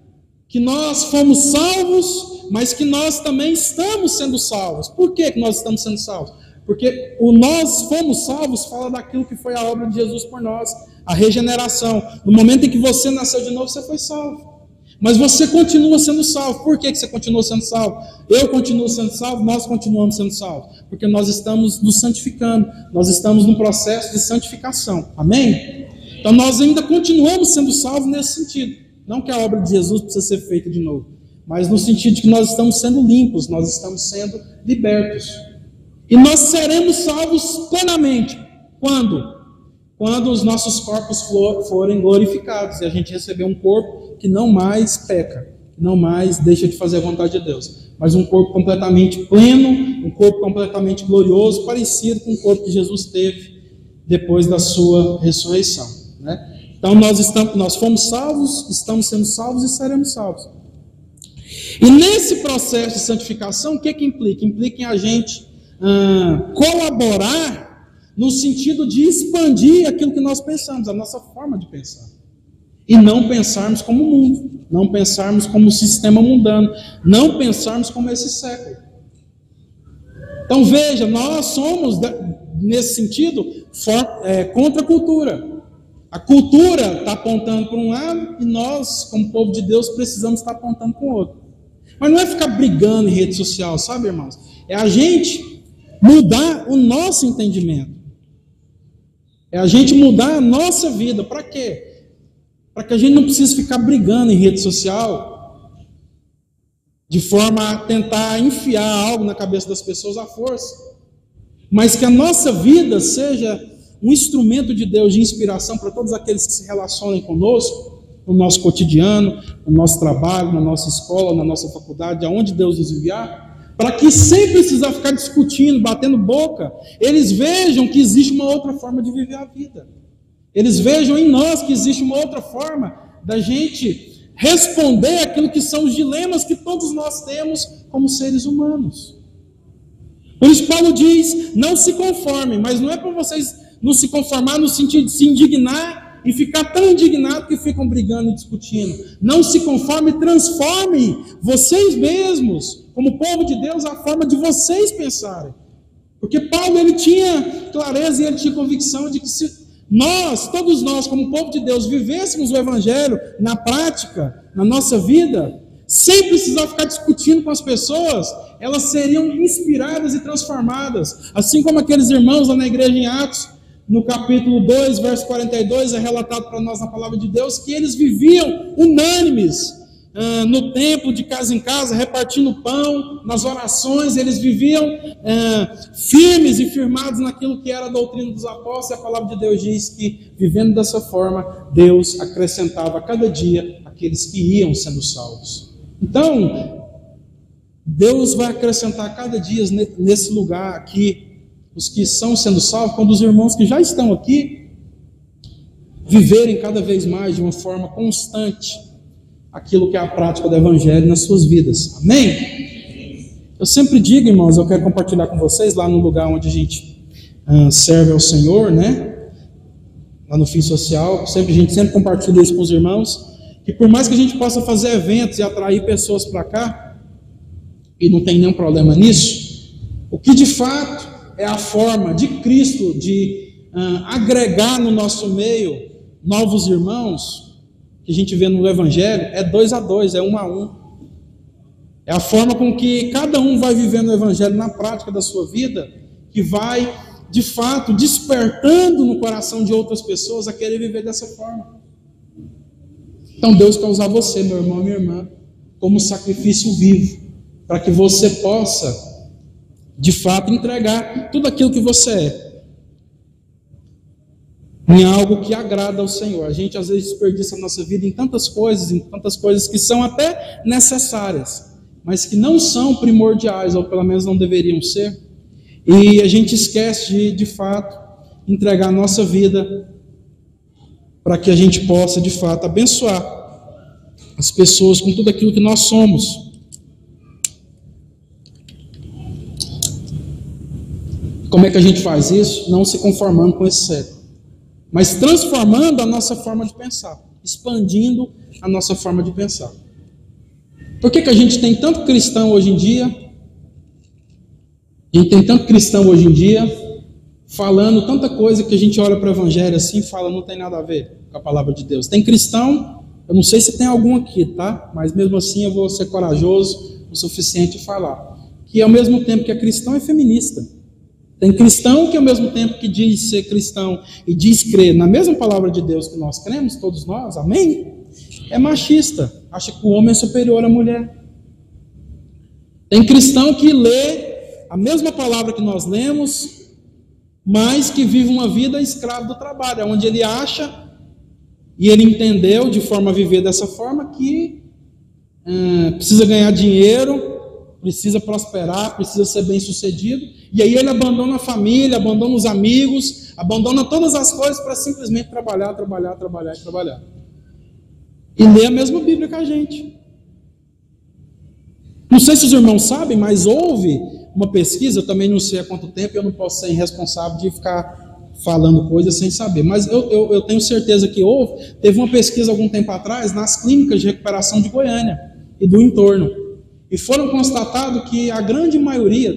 que nós fomos salvos, mas que nós também estamos sendo salvos. Por que, nós estamos sendo salvos? Porque o nós fomos salvos fala daquilo que foi a obra de Jesus por nós, a regeneração. No momento em que você nasceu de novo, você foi salvo. Mas você continua sendo salvo. Por que, que você continua sendo salvo? Eu continuo sendo salvo, nós continuamos sendo salvos. Porque nós estamos nos santificando, nós estamos num processo de santificação. Amém? Então nós ainda continuamos sendo salvos nesse sentido. Não que a obra de Jesus precisa ser feita de novo, mas no sentido de que nós estamos sendo limpos, nós estamos sendo libertos. E nós seremos salvos plenamente. Quando? Quando os nossos corpos forem glorificados e a gente receber um corpo que não mais peca, não mais deixa de fazer a vontade de Deus, mas um corpo completamente pleno, um corpo completamente glorioso, parecido com o corpo que Jesus teve depois da sua ressurreição. Né? Então nós, estamos, nós fomos salvos, estamos sendo salvos e seremos salvos. E nesse processo de santificação, o que, que implica? Implica em a gente ah, colaborar no sentido de expandir aquilo que nós pensamos, a nossa forma de pensar. E não pensarmos como o mundo, não pensarmos como o sistema mundano, não pensarmos como esse século. Então veja, nós somos, nesse sentido, é, contra a cultura. A cultura está apontando para um lado e nós, como povo de Deus, precisamos estar apontando para o outro. Mas não é ficar brigando em rede social, sabe, irmãos? É a gente mudar o nosso entendimento. É a gente mudar a nossa vida. Para quê? Para que a gente não precise ficar brigando em rede social de forma a tentar enfiar algo na cabeça das pessoas à força. Mas que a nossa vida seja um instrumento de Deus de inspiração para todos aqueles que se relacionem conosco, no nosso cotidiano, no nosso trabalho, na nossa escola, na nossa faculdade, aonde Deus nos enviar para que sem precisar ficar discutindo, batendo boca, eles vejam que existe uma outra forma de viver a vida. Eles vejam em nós que existe uma outra forma da gente responder aquilo que são os dilemas que todos nós temos como seres humanos. Por isso Paulo diz: não se conformem, mas não é para vocês não se conformar no sentido de se indignar e ficar tão indignado que ficam brigando e discutindo. Não se conforme, transforme vocês mesmos como povo de Deus, a forma de vocês pensarem. Porque Paulo ele tinha clareza e ele tinha convicção de que se nós, todos nós, como povo de Deus, vivêssemos o Evangelho na prática, na nossa vida, sem precisar ficar discutindo com as pessoas, elas seriam inspiradas e transformadas. Assim como aqueles irmãos lá na igreja em Atos, no capítulo 2, verso 42, é relatado para nós na palavra de Deus que eles viviam unânimes ah, no templo, de casa em casa, repartindo pão, nas orações, eles viviam ah, firmes e firmados naquilo que era a doutrina dos apóstolos, e a palavra de Deus diz que, vivendo dessa forma, Deus acrescentava a cada dia aqueles que iam sendo salvos. Então, Deus vai acrescentar cada dia nesse lugar aqui, os que são sendo salvos, quando os irmãos que já estão aqui, viverem cada vez mais de uma forma constante aquilo que é a prática do Evangelho nas suas vidas. Amém? Eu sempre digo, irmãos, eu quero compartilhar com vocês lá no lugar onde a gente uh, serve ao Senhor, né? Lá no fim social, sempre a gente sempre compartilha isso com os irmãos, que por mais que a gente possa fazer eventos e atrair pessoas para cá, e não tem nenhum problema nisso, o que de fato é a forma de Cristo de uh, agregar no nosso meio novos irmãos, que a gente vê no Evangelho, é dois a dois, é um a um. É a forma com que cada um vai vivendo o Evangelho na prática da sua vida, que vai, de fato, despertando no coração de outras pessoas a querer viver dessa forma. Então Deus quer usar você, meu irmão, minha irmã, como sacrifício vivo, para que você possa de fato entregar tudo aquilo que você é em algo que agrada ao Senhor. A gente às vezes desperdiça a nossa vida em tantas coisas, em tantas coisas que são até necessárias, mas que não são primordiais, ou pelo menos não deveriam ser. E a gente esquece de, de fato, entregar a nossa vida para que a gente possa, de fato, abençoar as pessoas com tudo aquilo que nós somos. Como é que a gente faz isso? Não se conformando com esse século, mas transformando a nossa forma de pensar, expandindo a nossa forma de pensar. Por que, que a gente tem tanto cristão hoje em dia? A gente tem tanto cristão hoje em dia falando tanta coisa que a gente olha para o evangelho assim e fala, não tem nada a ver com a palavra de Deus. Tem cristão, eu não sei se tem algum aqui, tá? Mas mesmo assim eu vou ser corajoso o suficiente falar. Que ao mesmo tempo que é cristão é feminista. Tem cristão que, ao mesmo tempo que diz ser cristão e diz crer na mesma palavra de Deus que nós cremos, todos nós, amém? É machista, acha que o homem é superior à mulher. Tem cristão que lê a mesma palavra que nós lemos, mas que vive uma vida escravo do trabalho, onde ele acha e ele entendeu de forma a viver dessa forma que é, precisa ganhar dinheiro precisa prosperar, precisa ser bem sucedido, e aí ele abandona a família, abandona os amigos, abandona todas as coisas para simplesmente trabalhar, trabalhar, trabalhar e trabalhar. E lê a mesma Bíblia que a gente. Não sei se os irmãos sabem, mas houve uma pesquisa, eu também não sei há quanto tempo, eu não posso ser irresponsável de ficar falando coisas sem saber, mas eu, eu, eu tenho certeza que houve. Teve uma pesquisa algum tempo atrás nas clínicas de recuperação de Goiânia e do entorno. E foram constatado que a grande maioria,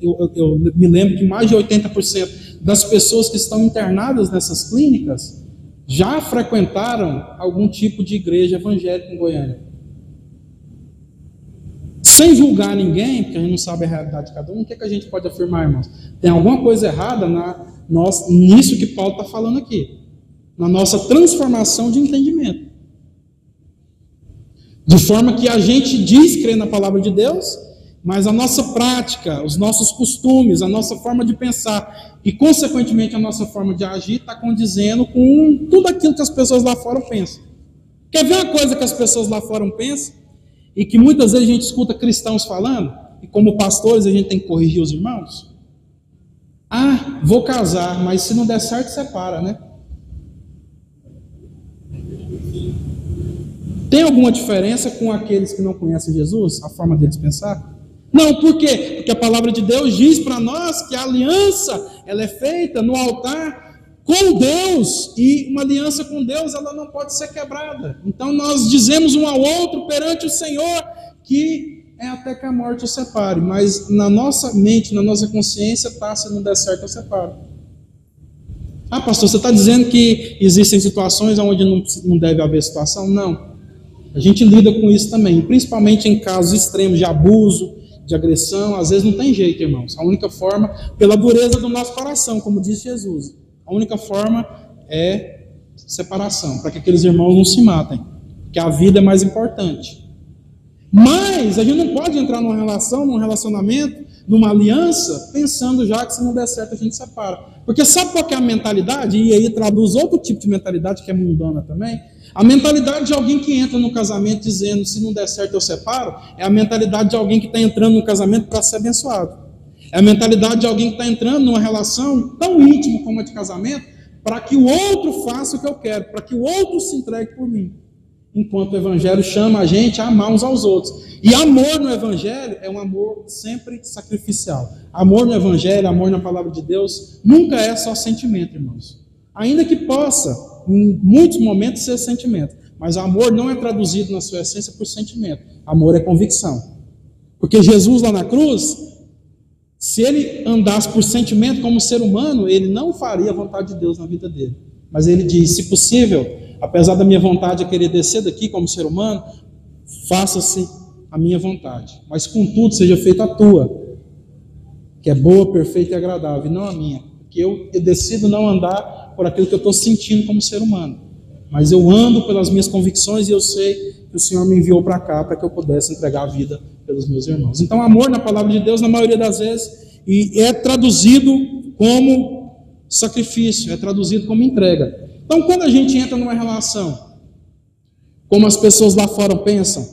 eu, eu, eu me lembro que mais de 80% das pessoas que estão internadas nessas clínicas já frequentaram algum tipo de igreja evangélica em Goiânia. Sem julgar ninguém, porque a gente não sabe a realidade de cada um, o que, é que a gente pode afirmar, irmãos? Tem alguma coisa errada na, nós, nisso que Paulo está falando aqui, na nossa transformação de entendimento. De forma que a gente diz crer na palavra de Deus, mas a nossa prática, os nossos costumes, a nossa forma de pensar e, consequentemente, a nossa forma de agir está condizendo com tudo aquilo que as pessoas lá fora pensam. Quer ver uma coisa que as pessoas lá fora pensam? E que muitas vezes a gente escuta cristãos falando, e como pastores a gente tem que corrigir os irmãos? Ah, vou casar, mas se não der certo, separa, né? Tem alguma diferença com aqueles que não conhecem Jesus, a forma deles pensar? Não, por quê? Porque a palavra de Deus diz para nós que a aliança ela é feita no altar com Deus e uma aliança com Deus ela não pode ser quebrada. Então nós dizemos um ao outro perante o Senhor que é até que a morte o separe, mas na nossa mente, na nossa consciência, tá, se não der certo eu separo. Ah, pastor, você está dizendo que existem situações onde não, não deve haver situação? Não. A gente lida com isso também, principalmente em casos extremos de abuso, de agressão. Às vezes não tem jeito, irmãos. A única forma, pela dureza do nosso coração, como disse Jesus, a única forma é separação, para que aqueles irmãos não se matem, que a vida é mais importante. Mas a gente não pode entrar numa relação, num relacionamento, numa aliança, pensando já que se não der certo a gente separa. Porque sabe qual é a mentalidade? E aí traduz outro tipo de mentalidade que é mundana também a mentalidade de alguém que entra no casamento dizendo: se não der certo eu separo, é a mentalidade de alguém que está entrando no casamento para ser abençoado. É a mentalidade de alguém que está entrando numa relação tão íntima como a de casamento para que o outro faça o que eu quero, para que o outro se entregue por mim. Enquanto o Evangelho chama a gente a amar uns aos outros. E amor no Evangelho é um amor sempre sacrificial. Amor no Evangelho, amor na palavra de Deus, nunca é só sentimento, irmãos. Ainda que possa, em muitos momentos, ser sentimento. Mas amor não é traduzido na sua essência por sentimento. Amor é convicção. Porque Jesus lá na cruz, se ele andasse por sentimento como ser humano, ele não faria a vontade de Deus na vida dele. Mas ele diz: se possível, apesar da minha vontade de querer descer daqui como ser humano, faça-se a minha vontade. Mas contudo, seja feita a tua, que é boa, perfeita e agradável, e não a minha. Porque eu, eu decido não andar por aquilo que eu estou sentindo como ser humano. Mas eu ando pelas minhas convicções e eu sei que o Senhor me enviou para cá para que eu pudesse entregar a vida pelos meus irmãos. Então, amor na palavra de Deus, na maioria das vezes, e é traduzido como sacrifício, é traduzido como entrega. Então, quando a gente entra numa relação, como as pessoas lá fora pensam,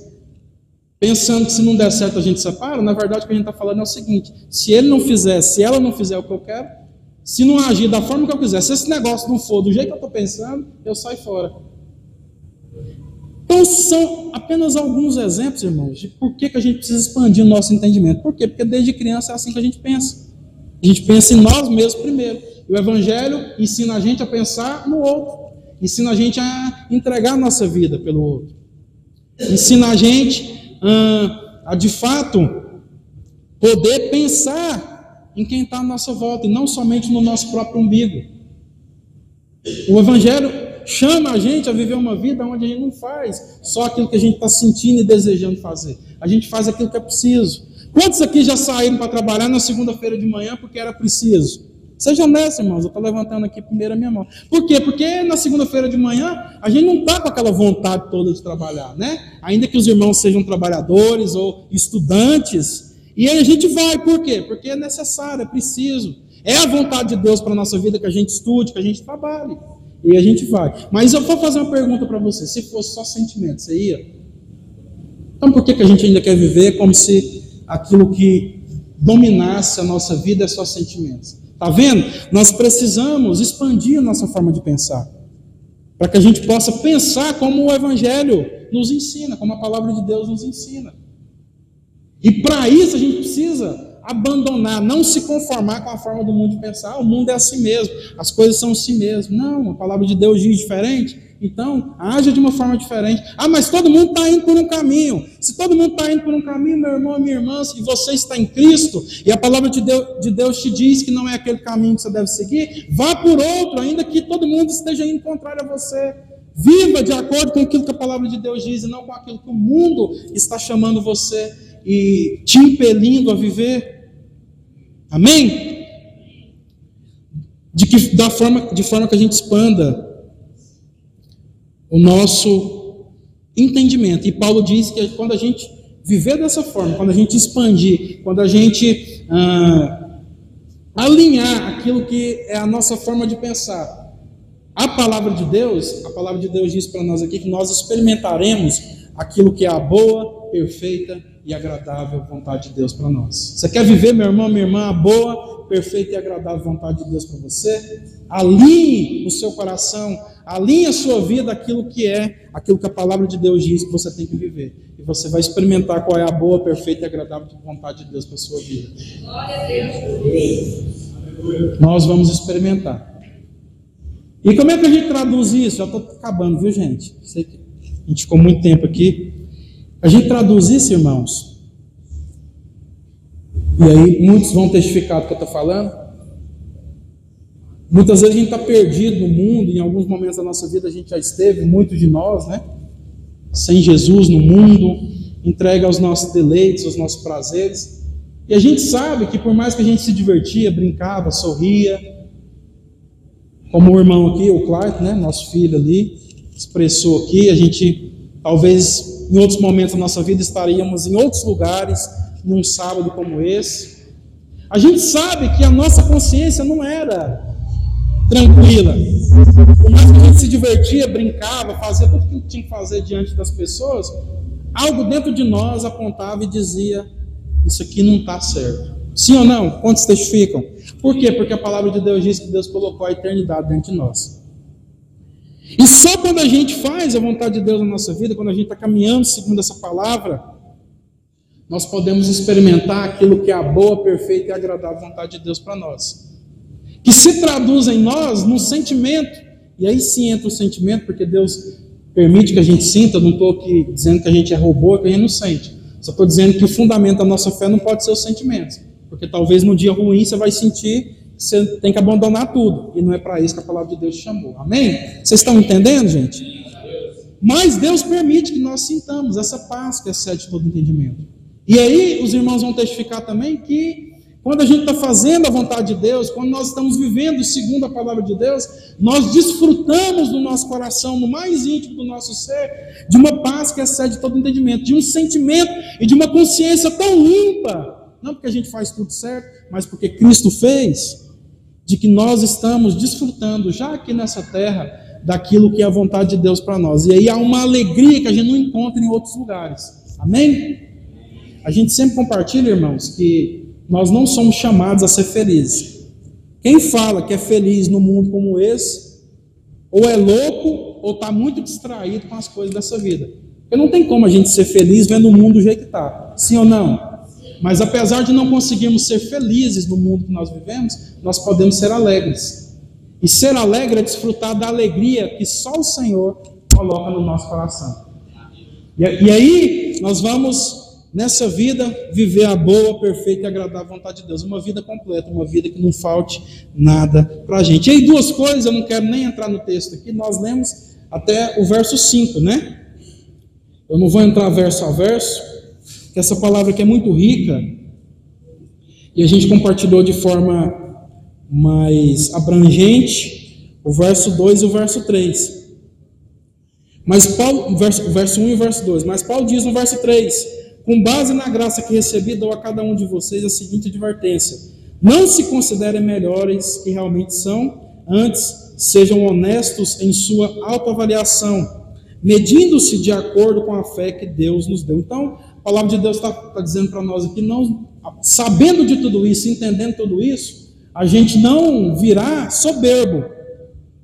pensando que se não der certo a gente separa, na verdade o que a gente está falando é o seguinte: se ele não fizer, se ela não fizer o que eu quero, se não agir da forma que eu quiser, se esse negócio não for do jeito que eu estou pensando, eu saio fora. Então, são apenas alguns exemplos, irmãos, de por que, que a gente precisa expandir o nosso entendimento. Por quê? Porque desde criança é assim que a gente pensa. A gente pensa em nós mesmos primeiro. O Evangelho ensina a gente a pensar no outro. Ensina a gente a entregar a nossa vida pelo outro. Ensina a gente a, a de fato, poder pensar em quem está à nossa volta e não somente no nosso próprio umbigo. O Evangelho chama a gente a viver uma vida onde a gente não faz só aquilo que a gente está sentindo e desejando fazer. A gente faz aquilo que é preciso. Quantos aqui já saíram para trabalhar na segunda-feira de manhã porque era preciso? Seja honesto, irmãos, eu estou levantando aqui primeiro a minha mão. Por quê? Porque na segunda-feira de manhã a gente não está com aquela vontade toda de trabalhar, né? Ainda que os irmãos sejam trabalhadores ou estudantes, e aí a gente vai, por quê? Porque é necessário, é preciso. É a vontade de Deus para a nossa vida que a gente estude, que a gente trabalhe. E a gente vai. Mas eu vou fazer uma pergunta para você: se fosse só sentimento, você ia? Então por que, que a gente ainda quer viver como se aquilo que dominasse a nossa vida é só sentimentos? Está vendo? Nós precisamos expandir a nossa forma de pensar. Para que a gente possa pensar como o Evangelho nos ensina, como a palavra de Deus nos ensina. E para isso a gente precisa abandonar, não se conformar com a forma do mundo de pensar. Ah, o mundo é assim mesmo, as coisas são assim mesmo. Não, a palavra de Deus diz diferente. Então, haja de uma forma diferente. Ah, mas todo mundo está indo por um caminho. Se todo mundo está indo por um caminho, meu irmão, minha irmã, se você está em Cristo e a palavra de Deus, de Deus te diz que não é aquele caminho que você deve seguir, vá por outro, ainda que todo mundo esteja indo contrário a você. Viva de acordo com aquilo que a palavra de Deus diz e não com aquilo que o mundo está chamando você e te impelindo a viver. Amém? De, que, da forma, de forma que a gente expanda o nosso entendimento. E Paulo diz que quando a gente viver dessa forma, quando a gente expandir, quando a gente ah, alinhar aquilo que é a nossa forma de pensar, a palavra de Deus, a palavra de Deus diz para nós aqui que nós experimentaremos aquilo que é a boa, perfeita e agradável vontade de Deus para nós. Você quer viver, meu irmão, minha irmã, a boa, perfeita e agradável vontade de Deus para você? Alinhe o seu coração, alinhe a sua vida aquilo que é, aquilo que a palavra de Deus diz que você tem que viver. E você vai experimentar qual é a boa, perfeita e agradável vontade de Deus para a sua vida. Glória a Deus. Nós vamos experimentar. E como é que a gente traduz isso? Já estou acabando, viu, gente? Sei que a gente ficou muito tempo aqui. A gente traduz isso, irmãos. E aí muitos vão testificar do que eu estou falando. Muitas vezes a gente está perdido no mundo, em alguns momentos da nossa vida a gente já esteve, muitos de nós, né? Sem Jesus no mundo, entregue aos nossos deleites, aos nossos prazeres. E a gente sabe que por mais que a gente se divertia, brincava, sorria, como o irmão aqui, o Clark, né, nosso filho ali, expressou aqui, a gente talvez em outros momentos da nossa vida estaríamos em outros lugares, num sábado como esse. A gente sabe que a nossa consciência não era tranquila. Por mais que a gente se divertia, brincava, fazia tudo o que tinha que fazer diante das pessoas, algo dentro de nós apontava e dizia: Isso aqui não está certo. Sim ou não? Quantos testificam? Por quê? Porque a palavra de Deus diz que Deus colocou a eternidade dentro de nós. E só quando a gente faz a vontade de Deus na nossa vida, quando a gente está caminhando segundo essa palavra, nós podemos experimentar aquilo que é a boa, perfeita e agradável vontade de Deus para nós. Que se traduz em nós num sentimento, e aí sim entra o sentimento, porque Deus permite que a gente sinta, não estou aqui dizendo que a gente é robô, que a gente não sente. Só estou dizendo que o fundamento da nossa fé não pode ser os sentimentos. Porque talvez no dia ruim você vai sentir você tem que abandonar tudo. E não é para isso que a palavra de Deus te chamou. Amém? Vocês estão entendendo, gente? Mas Deus permite que nós sintamos essa paz que excede todo entendimento. E aí os irmãos vão testificar também que quando a gente está fazendo a vontade de Deus, quando nós estamos vivendo segundo a palavra de Deus, nós desfrutamos no nosso coração, no mais íntimo do nosso ser, de uma paz que excede todo entendimento, de um sentimento e de uma consciência tão limpa, não porque a gente faz tudo certo, mas porque Cristo fez, de que nós estamos desfrutando já aqui nessa terra daquilo que é a vontade de Deus para nós. E aí há uma alegria que a gente não encontra em outros lugares. Amém? A gente sempre compartilha, irmãos, que nós não somos chamados a ser felizes. Quem fala que é feliz no mundo como esse, ou é louco, ou está muito distraído com as coisas dessa vida. Porque não tem como a gente ser feliz vendo o mundo do jeito que está. Sim ou não? Mas apesar de não conseguirmos ser felizes no mundo que nós vivemos, nós podemos ser alegres. E ser alegre é desfrutar da alegria que só o Senhor coloca no nosso coração. E, e aí nós vamos nessa vida, viver a boa, perfeita e agradável vontade de Deus. Uma vida completa, uma vida que não falte nada para a gente. E aí, duas coisas, eu não quero nem entrar no texto aqui, nós lemos até o verso 5, né? Eu não vou entrar verso a verso, que essa palavra aqui é muito rica, e a gente compartilhou de forma mais abrangente o verso 2 e o verso 3. Mas Paulo, verso, verso 1 e verso 2, mas Paulo diz no verso 3: com base na graça que recebi, dou a cada um de vocês a seguinte advertência: não se considerem melhores que realmente são, antes sejam honestos em sua autoavaliação, medindo-se de acordo com a fé que Deus nos deu. Então, a palavra de Deus está tá dizendo para nós aqui, não, sabendo de tudo isso, entendendo tudo isso, a gente não virá soberbo,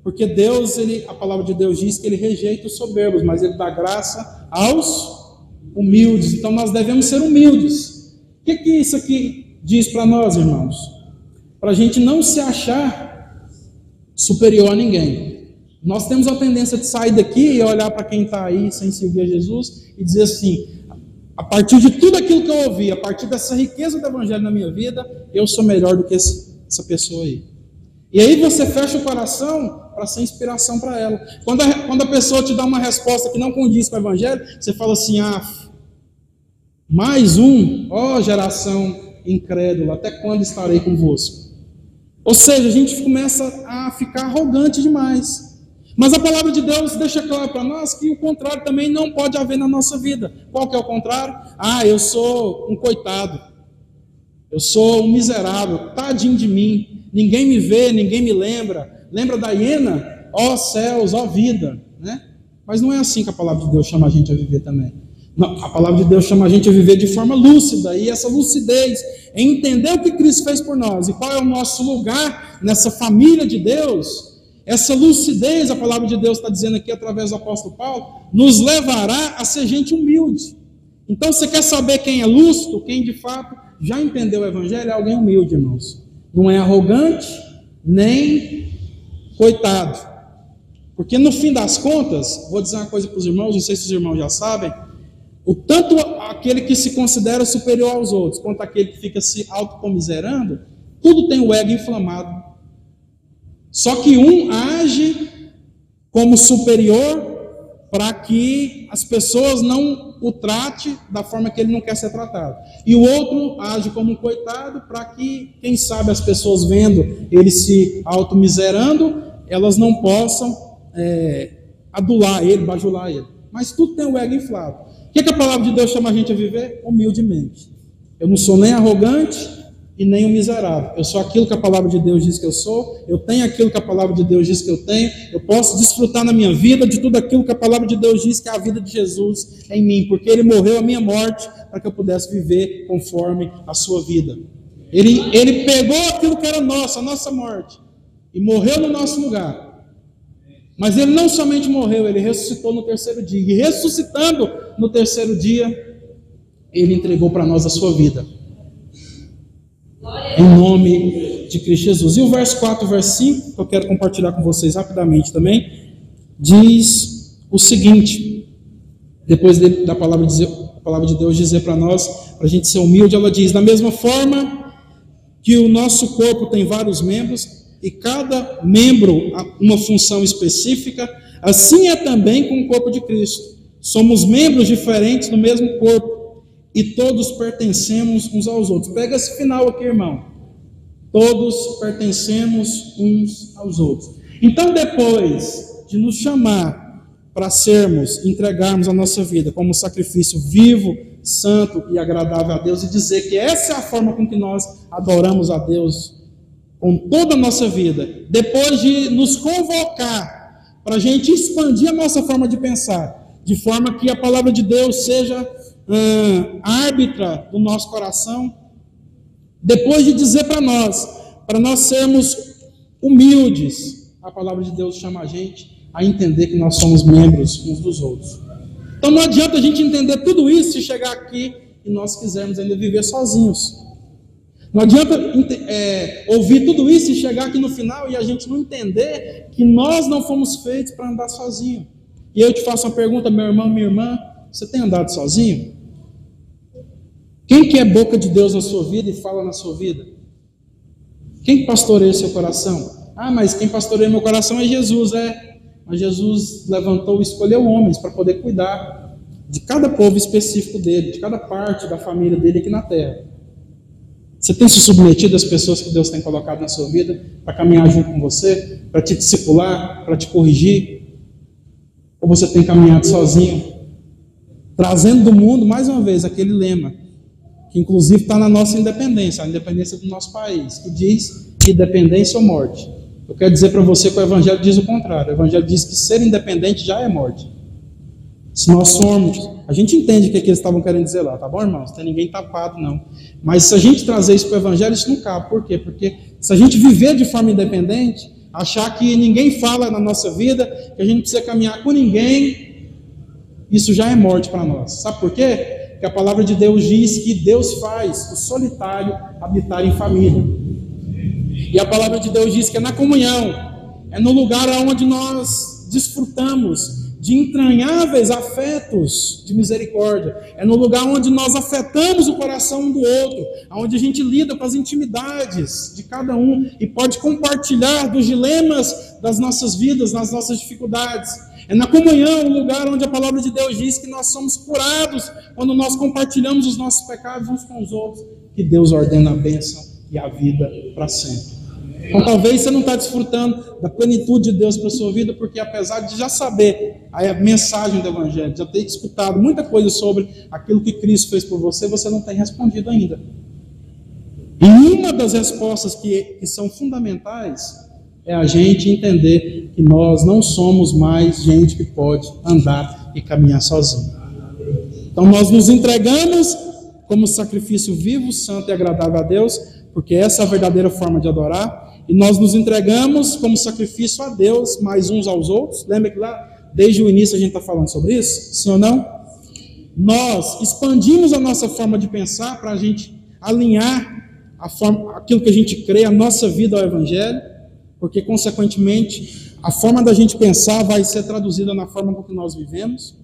porque Deus, ele, a palavra de Deus diz que ele rejeita os soberbos, mas ele dá graça aos humildes. Então nós devemos ser humildes. O que, que isso aqui diz para nós, irmãos? Para a gente não se achar superior a ninguém. Nós temos a tendência de sair daqui e olhar para quem está aí sem servir a Jesus e dizer assim: a partir de tudo aquilo que eu ouvi, a partir dessa riqueza do Evangelho na minha vida, eu sou melhor do que essa pessoa aí. E aí você fecha o coração para ser inspiração para ela. Quando a, quando a pessoa te dá uma resposta que não condiz com o Evangelho, você fala assim: ah, mais um, ó geração incrédula, até quando estarei convosco? Ou seja, a gente começa a ficar arrogante demais. Mas a palavra de Deus deixa claro para nós que o contrário também não pode haver na nossa vida. Qual que é o contrário? Ah, eu sou um coitado. Eu sou um miserável, tadinho de mim. Ninguém me vê, ninguém me lembra. Lembra da hiena? Ó céus, ó vida, né? Mas não é assim que a palavra de Deus chama a gente a viver também. A palavra de Deus chama a gente a viver de forma lúcida, e essa lucidez é entender o que Cristo fez por nós e qual é o nosso lugar nessa família de Deus. Essa lucidez, a palavra de Deus está dizendo aqui através do apóstolo Paulo, nos levará a ser gente humilde. Então, você quer saber quem é lúcido, quem de fato já entendeu o Evangelho? É alguém humilde, irmãos. Não é arrogante, nem coitado. Porque no fim das contas, vou dizer uma coisa para os irmãos, não sei se os irmãos já sabem, o tanto aquele que se considera superior aos outros, quanto aquele que fica se autocomiserando, tudo tem o ego inflamado. Só que um age como superior para que as pessoas não o trate da forma que ele não quer ser tratado. E o outro age como um coitado para que, quem sabe, as pessoas vendo ele se automiserando, elas não possam é, adular ele, bajular ele. Mas tudo tem o ego inflado. O que, que a palavra de Deus chama a gente a viver? Humildemente. Eu não sou nem arrogante e nem um miserável. Eu sou aquilo que a palavra de Deus diz que eu sou, eu tenho aquilo que a palavra de Deus diz que eu tenho, eu posso desfrutar na minha vida de tudo aquilo que a palavra de Deus diz que é a vida de Jesus em mim, porque ele morreu a minha morte para que eu pudesse viver conforme a sua vida. Ele, ele pegou aquilo que era nosso, a nossa morte, e morreu no nosso lugar. Mas ele não somente morreu, ele ressuscitou no terceiro dia. E ressuscitando no terceiro dia, ele entregou para nós a sua vida. Em nome de Cristo Jesus. E o verso 4, verso 5, que eu quero compartilhar com vocês rapidamente também, diz o seguinte: depois da palavra de, a palavra de Deus dizer para nós, para a gente ser humilde, ela diz: da mesma forma que o nosso corpo tem vários membros, e cada membro uma função específica, assim é também com o corpo de Cristo. Somos membros diferentes do mesmo corpo e todos pertencemos uns aos outros. Pega esse final aqui, irmão. Todos pertencemos uns aos outros. Então, depois de nos chamar para sermos, entregarmos a nossa vida como sacrifício vivo, santo e agradável a Deus, e dizer que essa é a forma com que nós adoramos a Deus com toda a nossa vida, depois de nos convocar para a gente expandir a nossa forma de pensar, de forma que a palavra de Deus seja árbitra do nosso coração, depois de dizer para nós, para nós sermos humildes, a palavra de Deus chama a gente a entender que nós somos membros uns dos outros. Então não adianta a gente entender tudo isso e chegar aqui e nós quisermos ainda viver sozinhos. Não adianta é, ouvir tudo isso e chegar aqui no final e a gente não entender que nós não fomos feitos para andar sozinho. E eu te faço uma pergunta, meu irmão, minha irmã, você tem andado sozinho? Quem que é boca de Deus na sua vida e fala na sua vida? Quem pastoreia o seu coração? Ah, mas quem pastoreia meu coração é Jesus, é. Mas Jesus levantou e escolheu homens para poder cuidar de cada povo específico dele, de cada parte da família dele aqui na terra. Você tem se submetido às pessoas que Deus tem colocado na sua vida para caminhar junto com você, para te discipular, para te corrigir? Ou você tem caminhado sozinho, trazendo do mundo, mais uma vez, aquele lema, que inclusive está na nossa independência, a independência do nosso país, que diz independência ou morte. Eu quero dizer para você que o Evangelho diz o contrário. O Evangelho diz que ser independente já é morte. Se nós somos, a gente entende o que, é que eles estavam querendo dizer lá, tá bom, irmãos? Não tem ninguém tapado, não. Mas se a gente trazer isso para o Evangelho, isso não cabe. Por quê? Porque se a gente viver de forma independente, achar que ninguém fala na nossa vida, que a gente precisa caminhar com ninguém, isso já é morte para nós. Sabe por quê? Porque a palavra de Deus diz que Deus faz o solitário habitar em família. E a palavra de Deus diz que é na comunhão, é no lugar onde nós desfrutamos de entranháveis afetos de misericórdia. É no lugar onde nós afetamos o coração um do outro, onde a gente lida com as intimidades de cada um e pode compartilhar dos dilemas das nossas vidas, das nossas dificuldades. É na comunhão, o lugar onde a palavra de Deus diz que nós somos curados quando nós compartilhamos os nossos pecados uns com os outros, que Deus ordena a bênção e a vida para sempre. Então talvez você não está desfrutando da plenitude de Deus para a sua vida, porque apesar de já saber a mensagem do Evangelho, já ter escutado muita coisa sobre aquilo que Cristo fez por você, você não tem respondido ainda. E uma das respostas que, que são fundamentais é a gente entender que nós não somos mais gente que pode andar e caminhar sozinho. Então nós nos entregamos como sacrifício vivo, santo e agradável a Deus, porque essa é a verdadeira forma de adorar. E nós nos entregamos como sacrifício a Deus, mais uns aos outros. Lembra que lá, desde o início, a gente está falando sobre isso? Sim ou não? Nós expandimos a nossa forma de pensar para a gente alinhar a forma, aquilo que a gente crê, a nossa vida ao Evangelho, porque, consequentemente, a forma da gente pensar vai ser traduzida na forma com que nós vivemos.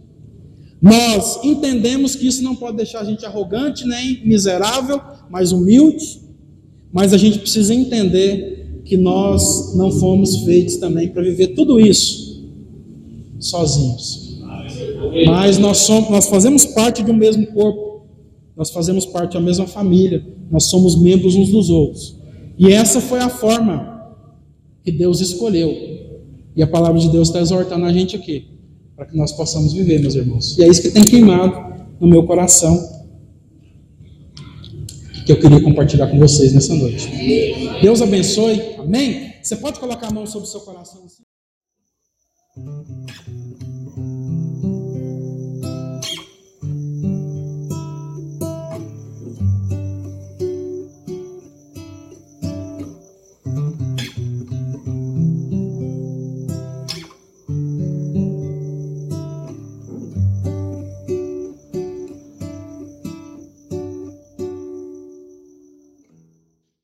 Nós entendemos que isso não pode deixar a gente arrogante nem miserável, mas humilde, mas a gente precisa entender que nós não fomos feitos também para viver tudo isso sozinhos. Mas nós somos, nós fazemos parte de um mesmo corpo. Nós fazemos parte da mesma família. Nós somos membros uns dos outros. E essa foi a forma que Deus escolheu. E a palavra de Deus está exortando a gente aqui, para que nós possamos viver, meus irmãos. E é isso que tem queimado no meu coração que eu queria compartilhar com vocês nessa noite. Deus abençoe. Amém? Você pode colocar a mão sobre o seu coração assim?